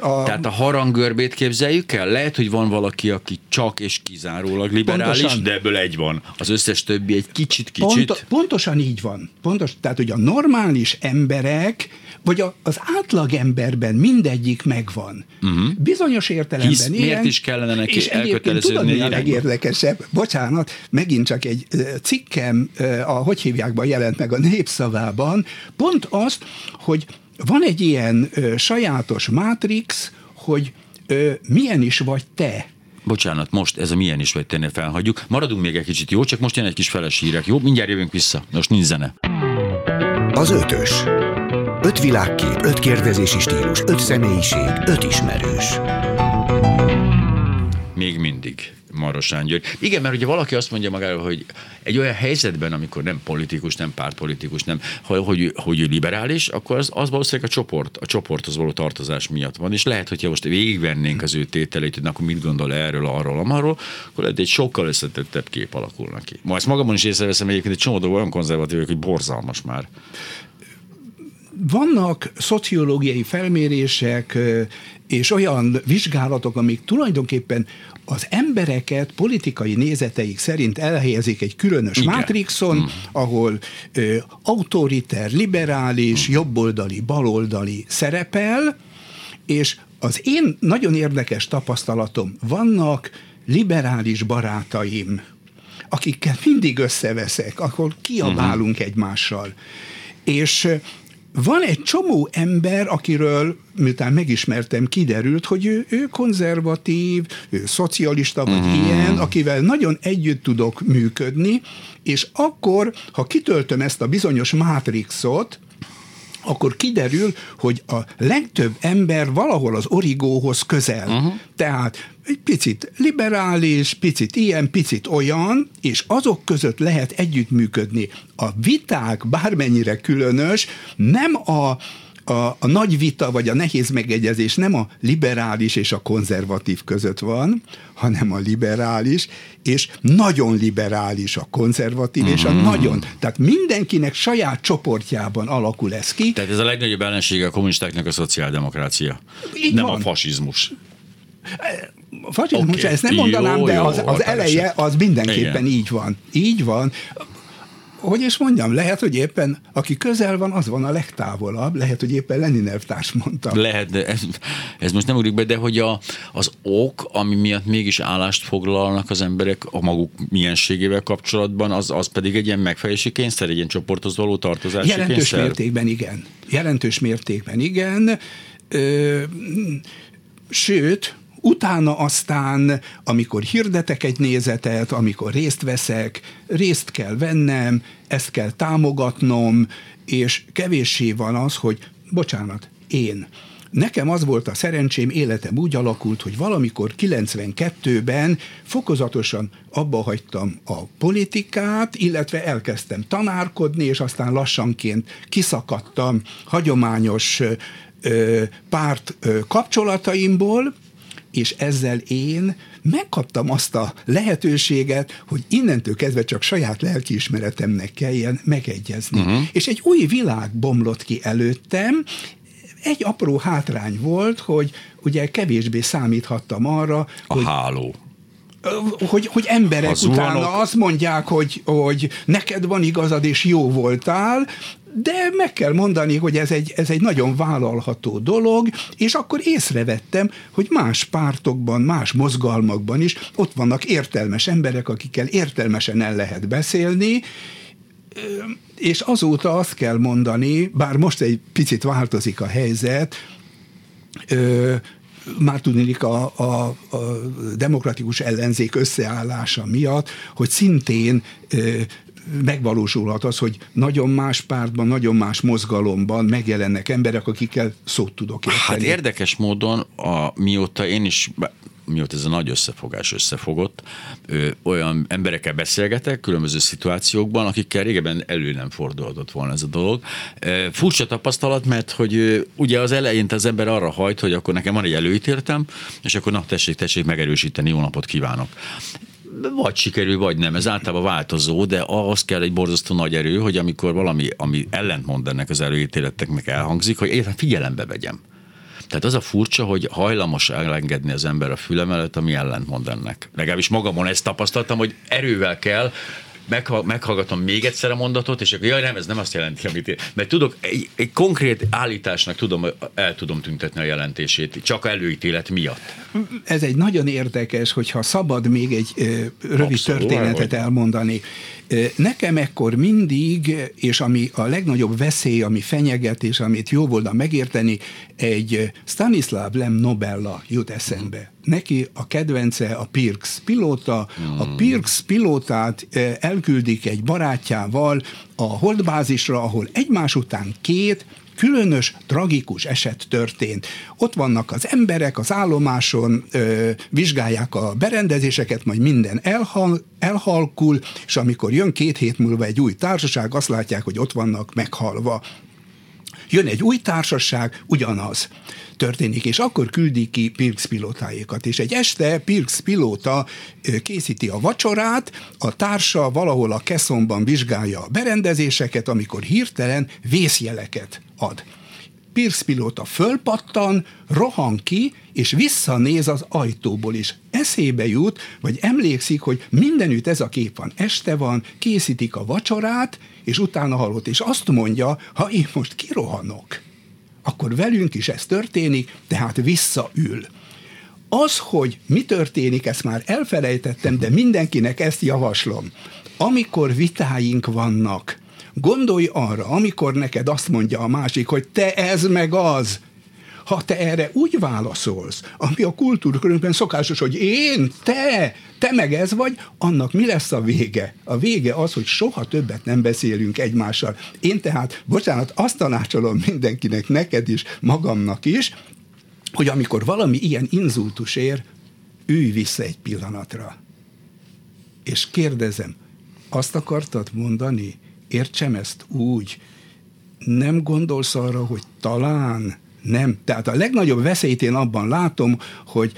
A: a... Tehát a harangörbét képzeljük el? Lehet, hogy van valaki, aki csak és kizárólag liberális, pontosan, de ebből egy van. Az összes többi egy kicsit-kicsit. Pont,
B: pontosan így van. Pontos, tehát, hogy a normális emberek, vagy a, az átlag emberben mindegyik megvan. Uh-huh. Bizonyos értelemben Hisz,
A: ilyen. Miért is kellene neki és elköteleződni? Tudod, mi
B: a legérdekesebb? Bocsánat, megint csak egy cikkem, a hogy hívjákban jelent meg a népszavában, pont azt, hogy van egy ilyen ö, sajátos mátrix, hogy ö, milyen is vagy te.
A: Bocsánat, most ez a milyen is vagy tennél felhagyjuk. Maradunk még egy kicsit, jó? Csak most jön egy kis feles hírek, jó? Mindjárt jövünk vissza. Most nincs zene.
C: Az ötös. Öt világkép, öt kérdezési stílus, öt személyiség, öt ismerős.
A: Még mindig. Marosán György. Igen, mert ugye valaki azt mondja magáról, hogy egy olyan helyzetben, amikor nem politikus, nem pártpolitikus, nem, hogy, hogy liberális, akkor az, az valószínűleg a csoport, a csoporthoz való tartozás miatt van, és lehet, hogyha most végigvennénk az ő tételeit, hogy akkor mit gondol erről, arról, amarról, akkor lehet egy sokkal összetettebb kép alakulna ki. Ma ezt magamon is észreveszem egyébként egy csomó olyan konzervatív, hogy borzalmas már
B: vannak szociológiai felmérések és olyan vizsgálatok, amik tulajdonképpen az embereket politikai nézeteik szerint elhelyezik egy különös Igen. mátrixon, mm. ahol ö, autoriter, liberális, mm. jobboldali, baloldali szerepel, és az én nagyon érdekes tapasztalatom, vannak liberális barátaim, akikkel mindig összeveszek, akkor kiabálunk uh-huh. egymással. És van egy csomó ember, akiről, miután megismertem, kiderült, hogy ő, ő konzervatív, ő szocialista vagy mm. ilyen, akivel nagyon együtt tudok működni, és akkor, ha kitöltöm ezt a bizonyos mátrixot, akkor kiderül, hogy a legtöbb ember valahol az origóhoz közel. Uh-huh. Tehát picit liberális, picit ilyen, picit olyan, és azok között lehet együttműködni. A viták, bármennyire különös, nem a a, a nagy vita vagy a nehéz megegyezés nem a liberális és a konzervatív között van, hanem a liberális és nagyon liberális a konzervatív mm. és a mhm. nagyon. Tehát mindenkinek saját csoportjában alakul ez ki.
A: Tehát ez a legnagyobb ellensége a kommunistáknak a szociáldemokrácia. Így nem van. a fasizmus.
B: Fasizmus, okay. ezt nem mondanám, jó, de az, az eleje az mindenképpen Igen. így van. Így van hogy is mondjam, lehet, hogy éppen aki közel van, az van a legtávolabb, lehet, hogy éppen Lenin elvtárs mondta.
A: Lehet, de ez, ez most nem ugrik be, de hogy a, az ok, ami miatt mégis állást foglalnak az emberek a maguk mienségével kapcsolatban, az, az pedig egy ilyen megfelelési kényszer, egy ilyen csoporthoz való tartozási
B: Jelentős
A: kényszer?
B: mértékben igen. Jelentős mértékben igen. Ö, sőt, Utána aztán, amikor hirdetek egy nézetet, amikor részt veszek, részt kell vennem, ezt kell támogatnom, és kevéssé van az, hogy bocsánat, én. Nekem az volt a szerencsém, életem úgy alakult, hogy valamikor 92-ben fokozatosan abba hagytam a politikát, illetve elkezdtem tanárkodni, és aztán lassanként kiszakadtam hagyományos párt kapcsolataimból, és ezzel én megkaptam azt a lehetőséget, hogy innentől kezdve csak saját lelkiismeretemnek kelljen megegyezni. Uh-huh. És egy új világ bomlott ki előttem, egy apró hátrány volt, hogy ugye kevésbé számíthattam arra,
A: a
B: hogy
A: háló
B: hogy, hogy emberek utána azt mondják, hogy, hogy neked van igazad, és jó voltál, de meg kell mondani, hogy ez egy, ez egy nagyon vállalható dolog, és akkor észrevettem, hogy más pártokban, más mozgalmakban is ott vannak értelmes emberek, akikkel értelmesen el lehet beszélni, és azóta azt kell mondani, bár most egy picit változik a helyzet, már tudnék a, a, a demokratikus ellenzék összeállása miatt, hogy szintén megvalósulhat az, hogy nagyon más pártban, nagyon más mozgalomban megjelennek emberek, akikkel szót tudok érteni.
A: Hát érdekes módon, a, mióta én is mióta ez a nagy összefogás összefogott, olyan emberekkel beszélgetek különböző szituációkban, akikkel régebben elő nem fordulhatott volna ez a dolog. Furcsa tapasztalat, mert hogy ugye az elején az ember arra hajt, hogy akkor nekem van egy előítéltem, és akkor na tessék, tessék megerősíteni, jó napot kívánok vagy sikerül, vagy nem. Ez általában változó, de ahhoz kell egy borzasztó nagy erő, hogy amikor valami, ami ellentmond ennek az előítéleteknek elhangzik, hogy én figyelembe vegyem. Tehát az a furcsa, hogy hajlamos elengedni az ember a fülem előtt, ami ellentmond ennek. Legalábbis magamon ezt tapasztaltam, hogy erővel kell meghallgatom még egyszer a mondatot, és akkor jaj, nem, ez nem azt jelenti, amit én. Mert tudok, egy, egy konkrét állításnak tudom, el tudom tüntetni a jelentését, csak előítélet miatt.
B: Ez egy nagyon érdekes, hogyha szabad még egy ö, rövid Abszolút, történetet elmondani. Nekem ekkor mindig, és ami a legnagyobb veszély, ami fenyeget, és amit jó volna megérteni, egy Stanislav Lem Nobella jut eszembe. Neki a kedvence a Pirks pilóta. A hmm. Pirks pilótát elküldik egy barátjával a holdbázisra, ahol egymás után két különös, tragikus eset történt. Ott vannak az emberek az állomáson, ö, vizsgálják a berendezéseket, majd minden elhal, elhalkul, és amikor jön két hét múlva egy új társaság, azt látják, hogy ott vannak meghalva. Jön egy új társaság, ugyanaz történik, és akkor küldik ki Pirks pilótáikat. És egy este Pirks pilóta készíti a vacsorát, a társa valahol a keszomban vizsgálja a berendezéseket, amikor hirtelen vészjeleket ad. Pierce pilóta fölpattan, rohan ki, és visszanéz az ajtóból is. Eszébe jut, vagy emlékszik, hogy mindenütt ez a kép van. Este van, készítik a vacsorát, és utána halott. És azt mondja, ha én most kirohanok, akkor velünk is ez történik, tehát visszaül. Az, hogy mi történik, ezt már elfelejtettem, de mindenkinek ezt javaslom. Amikor vitáink vannak, Gondolj arra, amikor neked azt mondja a másik, hogy te ez meg az, ha te erre úgy válaszolsz, ami a kultúrkörünkben szokásos, hogy én, te, te meg ez vagy, annak mi lesz a vége? A vége az, hogy soha többet nem beszélünk egymással. Én tehát, bocsánat, azt tanácsolom mindenkinek, neked is, magamnak is, hogy amikor valami ilyen inzultus ér, ülj vissza egy pillanatra. És kérdezem, azt akartad mondani, értsem ezt úgy, nem gondolsz arra, hogy talán nem. Tehát a legnagyobb veszélyt én abban látom, hogy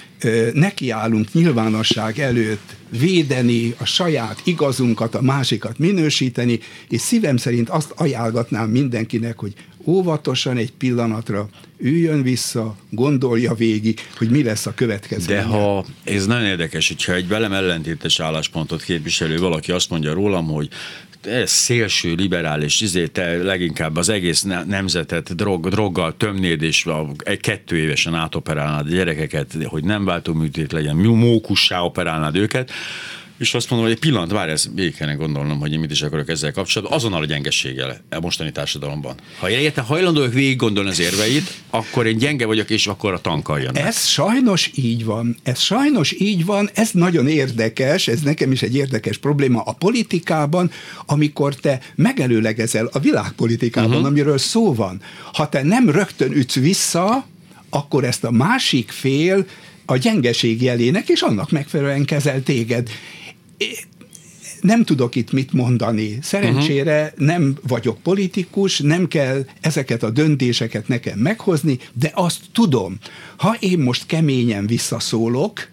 B: nekiállunk nyilvánosság előtt védeni a saját igazunkat, a másikat minősíteni, és szívem szerint azt ajánlgatnám mindenkinek, hogy óvatosan egy pillanatra üljön vissza, gondolja végig, hogy mi lesz a következő.
A: De ha, ez nagyon érdekes, hogyha egy velem ellentétes álláspontot képviselő valaki azt mondja rólam, hogy ez szélső liberális, izé, leginkább az egész nemzetet drog, droggal tömnéd, és egy kettő évesen átoperálnád a gyerekeket, hogy nem váltóműtét legyen, mókussá operálnád őket, és azt mondom, hogy egy pillanat, várj, ez végig kellene gondolnom, hogy én mit is akarok ezzel kapcsolatban, azonnal a gyengességgel a mostani társadalomban. Ha én érte hajlandó vagyok végig gondolni az érveit, akkor én gyenge vagyok, és akkor a tankkal jön.
B: Ez sajnos így van. Ez sajnos így van, ez nagyon érdekes, ez nekem is egy érdekes probléma a politikában, amikor te megelőlegezel a világpolitikában, uh-huh. amiről szó van. Ha te nem rögtön ütsz vissza, akkor ezt a másik fél a gyengeség jelének, és annak megfelelően kezel téged nem tudok itt mit mondani. Szerencsére uh-huh. nem vagyok politikus, nem kell ezeket a döntéseket nekem meghozni, de azt tudom, ha én most keményen visszaszólok,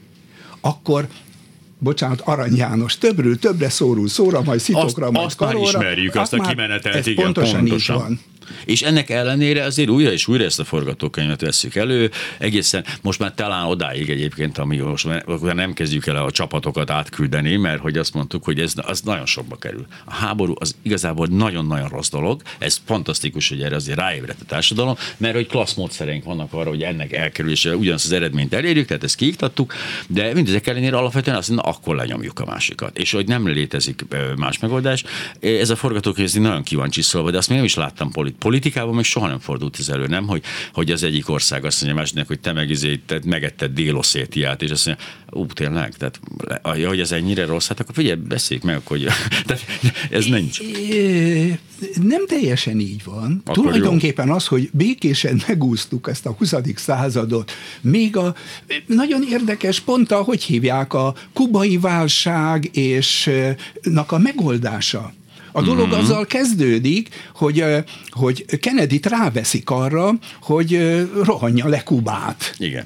B: akkor bocsánat, Arany János, többről többre szórul szóra, majd szitokra,
A: azt,
B: majd
A: azt
B: karolra.
A: Azt már ismerjük, azt, azt a kimenetelt, igen,
B: pontosan, pontosan. így van.
A: És ennek ellenére azért újra és újra ezt a forgatókönyvet veszük elő, egészen most már talán odáig egyébként, ami most már nem kezdjük el a csapatokat átküldeni, mert hogy azt mondtuk, hogy ez az nagyon sokba kerül. A háború az igazából nagyon-nagyon rossz dolog, ez fantasztikus, hogy erre azért ráébredt a társadalom, mert hogy klassz módszereink vannak arra, hogy ennek elkerülése ugyanazt az eredményt elérjük, tehát ezt kiiktattuk, de mindezek ellenére alapvetően azt mondja, akkor lenyomjuk a másikat. És hogy nem létezik más megoldás, ez a forgatókönyv nagyon ki van csiszolva, de azt még nem is láttam polit politikában még soha nem fordult ez elő, nem? Hogy, hogy az egyik ország azt mondja másiknak, hogy te meg izé, te megetted Déloszétiát, és azt mondja, ú, tényleg, tehát hogy ez ennyire rossz, hát akkor figyelj, beszéljük meg, hogy tehát ez nincs.
B: Nem teljesen így van. Akkor Tulajdonképpen jó. az, hogy békésen megúsztuk ezt a 20. századot, még a nagyon érdekes pont, hogy hívják a kubai válság és a megoldása a dolog mm-hmm. azzal kezdődik, hogy, hogy Kennedy-t ráveszik arra, hogy rohanja le Kubát.
A: Igen.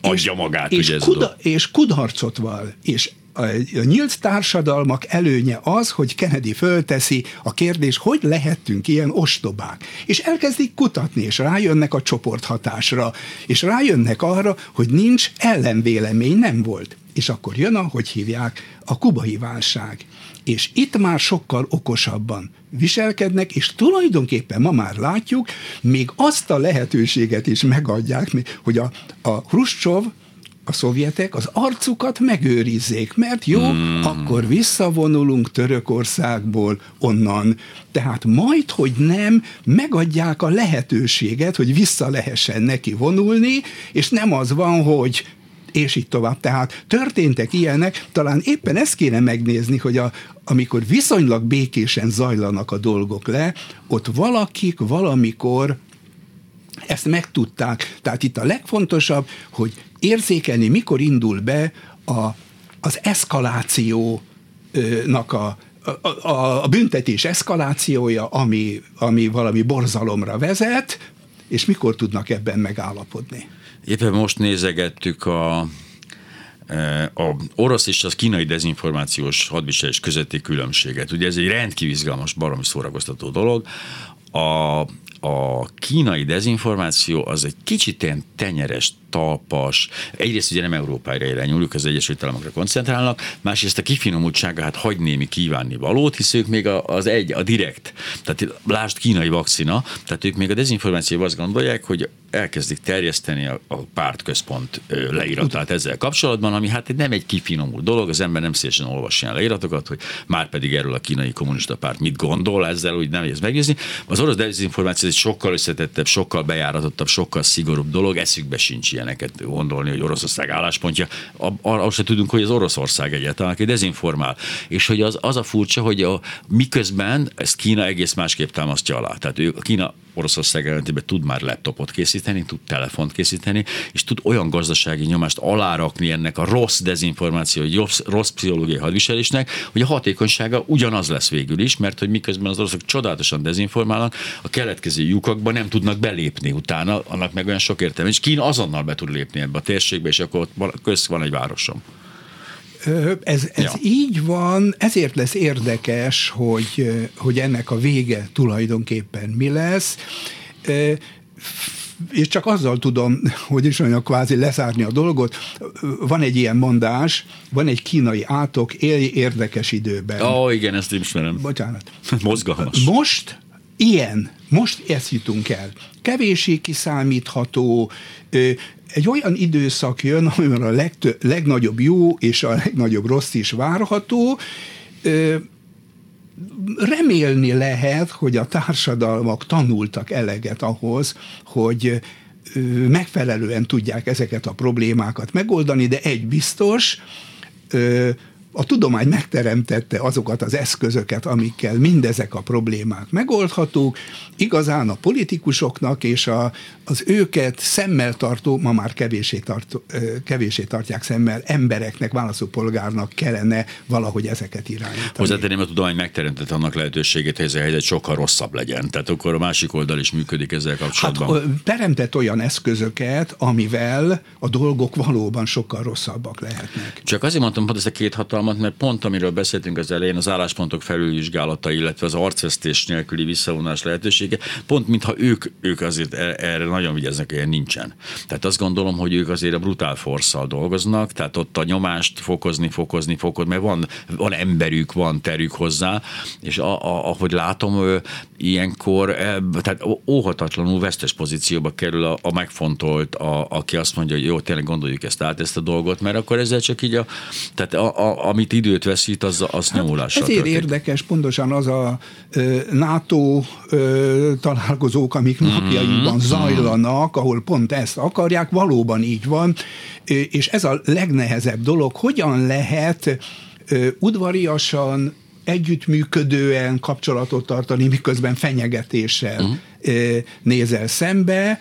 A: Adja magát,
B: és, ugye ez kuda, és kudarcot val, és a, a nyílt társadalmak előnye az, hogy Kennedy fölteszi a kérdés, hogy lehettünk ilyen ostobák. És elkezdik kutatni, és rájönnek a csoporthatásra, és rájönnek arra, hogy nincs ellenvélemény, nem volt. És akkor jön, ahogy hívják, a kubai válság és itt már sokkal okosabban viselkednek, és tulajdonképpen ma már látjuk, még azt a lehetőséget is megadják, hogy a, a Hruscsov a szovjetek az arcukat megőrizzék, mert jó, hmm. akkor visszavonulunk Törökországból onnan. Tehát majd, hogy nem, megadják a lehetőséget, hogy vissza lehessen neki vonulni, és nem az van, hogy és így tovább. Tehát történtek ilyenek, talán éppen ezt kéne megnézni, hogy a, amikor viszonylag békésen zajlanak a dolgok le, ott valakik valamikor ezt megtudták. Tehát itt a legfontosabb, hogy érzékelni, mikor indul be a, az eszkalációnak a, a, a, büntetés eszkalációja, ami, ami valami borzalomra vezet, és mikor tudnak ebben megállapodni.
A: Éppen most nézegettük a, e, a orosz és az kínai dezinformációs hadviselés közötti különbséget. Ugye ez egy rendkívül izgalmas, baromi szórakoztató dolog. a, a kínai dezinformáció az egy kicsit ilyen tenyeres, talpas, egyrészt ugye nem Európára irányuljuk, az Egyesült Államokra koncentrálnak, másrészt a kifinomultsága hát hagy némi kívánni valót, hisz ők még az egy, a direkt, tehát lásd kínai vakcina, tehát ők még a dezinformációval azt gondolják, hogy elkezdik terjeszteni a, a pártközpont leíratát ezzel kapcsolatban, ami hát nem egy kifinomult dolog, az ember nem szívesen olvas ilyen leíratokat, hogy már pedig erről a kínai kommunista párt mit gondol ezzel, hogy nem ez meggyőzni. Az orosz dezinformáció egy sokkal összetettebb, sokkal bejáratottabb, sokkal szigorúbb dolog, eszükbe sincs ilyeneket gondolni, hogy Oroszország álláspontja. Arról se tudunk, hogy az Oroszország egyáltalán, aki dezinformál. És hogy az, az a furcsa, hogy a, miközben ezt Kína egész másképp támasztja alá. Tehát ő, Kína Oroszország ellentétben tud már laptopot készíteni, tud telefont készíteni, és tud olyan gazdasági nyomást alárakni ennek a rossz dezinformáció, rossz, rossz pszichológiai hadviselésnek, hogy a hatékonysága ugyanaz lesz végül is, mert hogy miközben az oroszok csodálatosan dezinformálnak, a keletkező lyukakba nem tudnak belépni utána, annak meg olyan sok értelme. És Kína azonnal be tud lépni ebbe a térségbe, és akkor ott közt van egy városom.
B: Ez, ez ja. így van, ezért lesz érdekes, hogy, hogy ennek a vége tulajdonképpen mi lesz és csak azzal tudom, hogy is olyan kvázi leszárni a dolgot, van egy ilyen mondás, van egy kínai átok, élj érdekes időben.
A: Ó, oh, igen, ezt ismerem.
B: Bocsánat.
A: Mozgalmas.
B: Most ilyen, most ezt jutunk el. Kevésé kiszámítható, egy olyan időszak jön, amiben a legtö- legnagyobb jó és a legnagyobb rossz is várható, remélni lehet, hogy a társadalmak tanultak eleget ahhoz, hogy megfelelően tudják ezeket a problémákat megoldani, de egy biztos, a tudomány megteremtette azokat az eszközöket, amikkel mindezek a problémák megoldhatók, igazán a politikusoknak és a, az őket szemmel tartó, ma már kevésé, tartó, kevésé tartják szemmel, embereknek, választópolgárnak kellene valahogy ezeket irányítani.
A: Hozzátenném, a tudomány megteremtette annak lehetőségét, hogy ez a helyzet sokkal rosszabb legyen. Tehát akkor a másik oldal is működik ezzel kapcsolatban. Hát,
B: teremtett olyan eszközöket, amivel a dolgok valóban sokkal rosszabbak lehetnek.
A: Csak azért mondtam pont ezt a két hatalmat, mert pont amiről beszéltünk az elején, az álláspontok felülvizsgálata, illetve az arcvesztés nélküli visszavonás lehetősége, pont mintha ők, ők azért e- erre nagyon vigyáznak, ilyen nincsen. Tehát azt gondolom, hogy ők azért a brutál forszal dolgoznak, tehát ott a nyomást fokozni, fokozni, fokozni, mert van, van emberük, van terük hozzá, és a, a, ahogy látom, ilyenkor tehát óhatatlanul vesztes pozícióba kerül a, a megfontolt, a, aki azt mondja, hogy jó, tényleg gondoljuk ezt át, ezt a dolgot, mert akkor ezzel csak így a, tehát a, a, amit időt veszít, az, az hát nyomulással
B: Ezért történt. érdekes pontosan az a NATO találkozók, amik mm-hmm. napjainkban mhm. zajlanak, ahol pont ezt akarják, valóban így van, és ez a legnehezebb dolog, hogyan lehet udvariasan, együttműködően kapcsolatot tartani, miközben fenyegetéssel uh-huh. nézel szembe,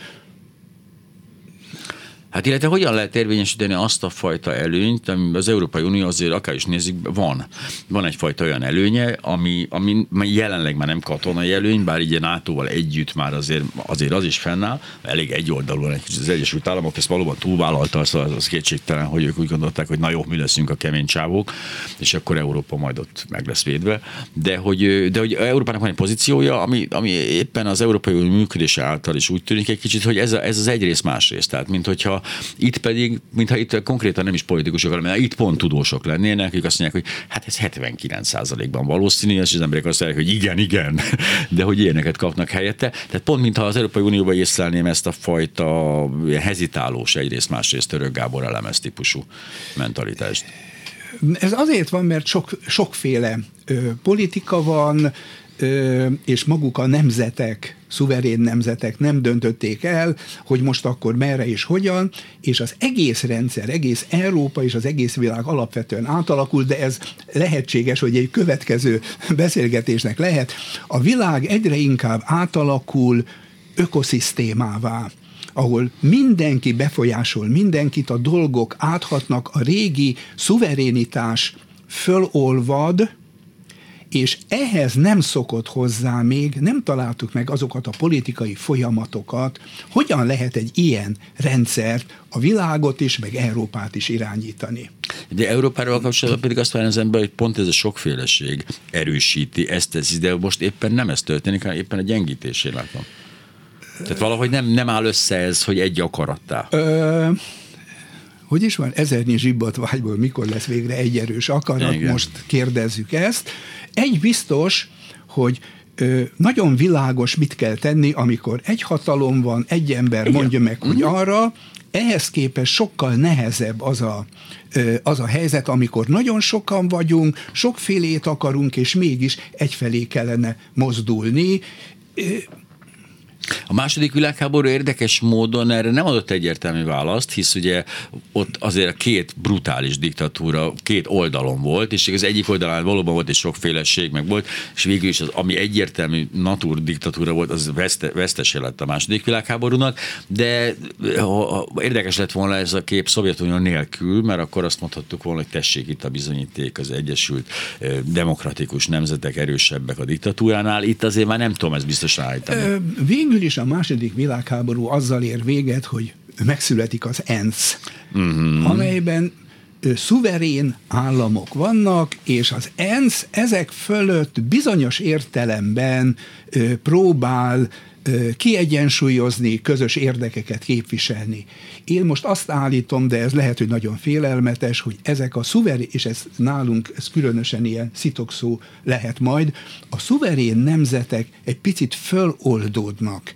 A: Hát illetve hogyan lehet érvényesíteni azt a fajta előnyt, ami az Európai Unió azért akár is nézik, van. Van egyfajta olyan előnye, ami, ami jelenleg már nem katonai előny, bár így a NATO-val együtt már azért, azért az is fennáll, elég egyoldalúan az Egyesült Államok ezt valóban túlvállalta, szóval az kétségtelen, hogy ők úgy gondolták, hogy na jó, mi leszünk a kemény csávók, és akkor Európa majd ott meg lesz védve. De hogy, de hogy Európának van egy pozíciója, ami, ami éppen az Európai Unió működése által is úgy tűnik egy kicsit, hogy ez, a, ez az egyrészt másrészt. Tehát, mint hogyha itt pedig, mintha itt konkrétan nem is politikusok, mert itt pont tudósok lennének, akik azt mondják, hogy hát ez 79%-ban valószínű, és az emberek azt mondják, hogy igen, igen, de hogy ilyeneket kapnak helyette. Tehát pont mintha az Európai Unióban észlelném ezt a fajta hezitálós egyrészt, másrészt Török Gábor elemez típusú mentalitást.
B: Ez azért van, mert sok, sokféle ö, politika van, ö, és maguk a nemzetek szuverén nemzetek nem döntötték el, hogy most akkor merre és hogyan, és az egész rendszer, egész Európa és az egész világ alapvetően átalakult, de ez lehetséges, hogy egy következő beszélgetésnek lehet. A világ egyre inkább átalakul ökoszisztémává ahol mindenki befolyásol mindenkit, a dolgok áthatnak, a régi szuverénitás fölolvad, és ehhez nem szokott hozzá még, nem találtuk meg azokat a politikai folyamatokat, hogyan lehet egy ilyen rendszert, a világot is, meg Európát is irányítani.
A: De Európáról kapcsolatban pedig azt várja az ember, hogy pont ez a sokféleség erősíti, ezt teszi, de most éppen nem ez történik, hanem éppen a gyengítésén látom. Tehát valahogy nem, nem áll össze ez, hogy egy akarattá. Ö,
B: hogy is van, ezernyi zsibbat vágyból mikor lesz végre egy erős akarat, Igen. most kérdezzük ezt. Egy biztos, hogy ö, nagyon világos, mit kell tenni, amikor egy hatalom van, egy ember Igen. mondja meg, hogy uh-huh. arra, ehhez képest sokkal nehezebb az a, az a helyzet, amikor nagyon sokan vagyunk, sokfélét akarunk, és mégis egyfelé kellene mozdulni.
A: A második világháború érdekes módon erre nem adott egyértelmű választ, hisz ugye ott azért két brutális diktatúra két oldalon volt, és az egyik oldalán valóban volt egy sokféleség, meg volt, és végül is az, ami egyértelmű natur diktatúra volt, az veszte, vesztese lett a második világháborúnak, de ha, érdekes lett volna ez a kép Szovjetunió nélkül, mert akkor azt mondhattuk volna, hogy tessék itt a bizonyíték, az Egyesült Demokratikus Nemzetek erősebbek a diktatúránál, itt azért már nem tudom ezt biztosan állítani.
B: Végül végül is a második világháború azzal ér véget, hogy megszületik az ENSZ, uh-huh. amelyben szuverén államok vannak, és az ENSZ ezek fölött bizonyos értelemben próbál kiegyensúlyozni, közös érdekeket képviselni. Én most azt állítom, de ez lehet, hogy nagyon félelmetes, hogy ezek a szuverén, és ez nálunk ez különösen ilyen szitokszó lehet majd, a szuverén nemzetek egy picit föloldódnak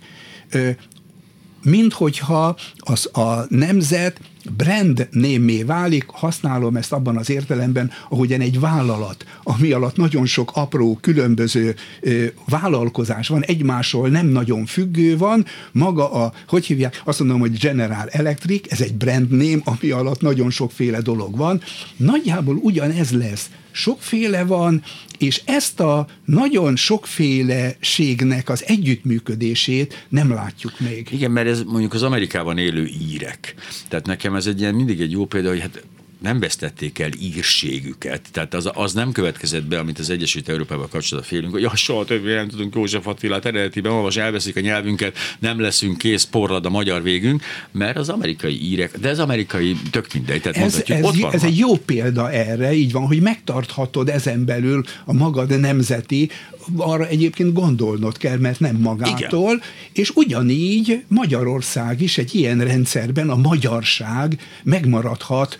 B: minthogyha az a nemzet brand némé válik, használom ezt abban az értelemben, ahogyan egy vállalat, ami alatt nagyon sok apró, különböző ö, vállalkozás van, egymásról nem nagyon függő van, maga a, hogy hívják, azt mondom, hogy General Electric, ez egy brand name, ami alatt nagyon sokféle dolog van. Nagyjából ugyanez lesz. Sokféle van, és ezt a nagyon sokféleségnek az együttműködését nem látjuk még.
A: Igen, mert ez mondjuk az Amerikában élő írek. Tehát nekem ez egy ilyen mindig egy jó példa, hogy hát nem vesztették el írségüket. Tehát az, az nem következett be, amit az Egyesült Európában kapcsolatban félünk, hogy ja, soha többé nem tudunk József Attilát eredetiben olvasni, elveszik a nyelvünket, nem leszünk kész, porlad a magyar végünk, mert az amerikai írek, de az amerikai tök mindegy, tehát
B: ez, ez, ott van ez egy jó példa erre, így van, hogy megtarthatod ezen belül a magad nemzeti, arra egyébként gondolnod kell, mert nem magától, Igen. és ugyanígy Magyarország is egy ilyen rendszerben a magyarság megmaradhat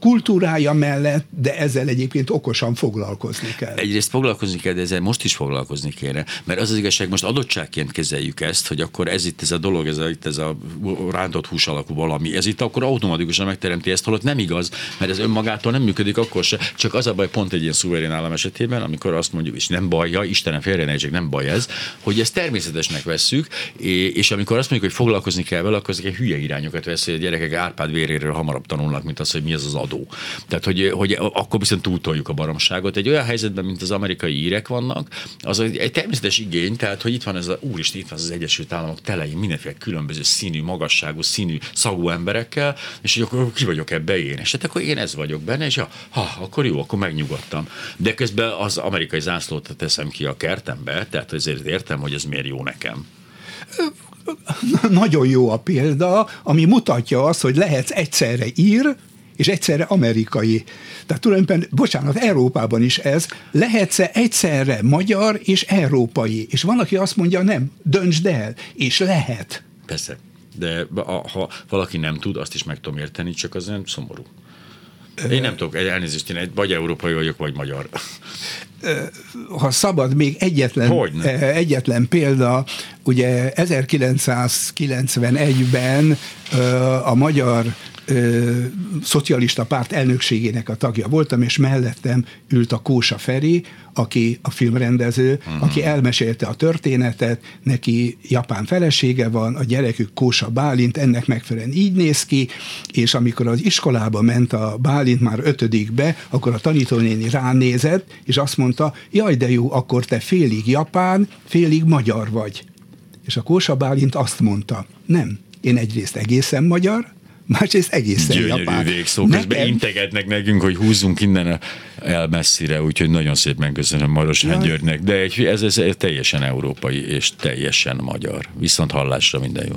B: kultúrája mellett, de ezzel egyébként okosan foglalkozni kell.
A: Egyrészt foglalkozni kell, de ezzel most is foglalkozni kéne, mert az az igazság, most adottságként kezeljük ezt, hogy akkor ez itt ez a dolog, ez a, itt ez a rántott hús alakú valami, ez itt akkor automatikusan megteremti ezt, holott nem igaz, mert ez önmagától nem működik akkor se, csak az a baj pont egy ilyen szuverén állam esetében, amikor azt mondjuk, és nem bajja, Istenem félre ne nem baj ez, hogy ezt természetesnek vesszük, és amikor azt mondjuk, hogy foglalkozni kell vele, akkor ezek hülye irányokat vesz, hogy a gyerekek Árpád véréről hamarabb tanulnak, mint az, hogy mi az ez az adó. Tehát, hogy, hogy akkor viszont túltoljuk a baromságot. Egy olyan helyzetben, mint az amerikai írek vannak, az egy, természetes igény, tehát, hogy itt van ez a, úristen, itt van az Egyesült Államok telein mindenféle különböző színű, magasságú, színű, szagú emberekkel, és hogy akkor ki vagyok ebbe én? És hát akkor én ez vagyok benne, és ja, ha, akkor jó, akkor megnyugodtam. De közben az amerikai zászlót teszem ki a kertembe, tehát azért értem, hogy ez miért jó nekem
B: nagyon jó a példa, ami mutatja azt, hogy lehetsz egyszerre ír, és egyszerre amerikai. Tehát tulajdonképpen, bocsánat, Európában is ez, lehetsz egyszerre magyar és európai. És van, aki azt mondja, nem, döntsd el, és lehet.
A: Persze, de ha valaki nem tud, azt is meg tudom érteni, csak az nem szomorú. Én nem tudok, elnézést, én vagy európai vagyok, vagy magyar.
B: Ha szabad, még egyetlen, Hogyne. egyetlen példa, ugye 1991-ben a magyar ö, szocialista párt elnökségének a tagja voltam, és mellettem ült a Kósa Feri, aki a filmrendező, uh-huh. aki elmesélte a történetet, neki japán felesége van, a gyerekük Kósa Bálint, ennek megfelelően így néz ki, és amikor az iskolába ment a Bálint már ötödikbe, akkor a tanítónéni ránézett, és azt mondta, jaj de jó, akkor te félig japán, félig magyar vagy. És a Kósa Bálint azt mondta, nem, én egyrészt egészen magyar, másrészt egészen
A: Gyönyörű
B: japán.
A: végszó. Közben Nekem... integetnek nekünk, hogy húzzunk innen el messzire, úgyhogy nagyon szépen köszönöm Marosán ja. Györgynek, de egy, ez, ez teljesen európai és teljesen magyar. Viszont hallásra minden jó.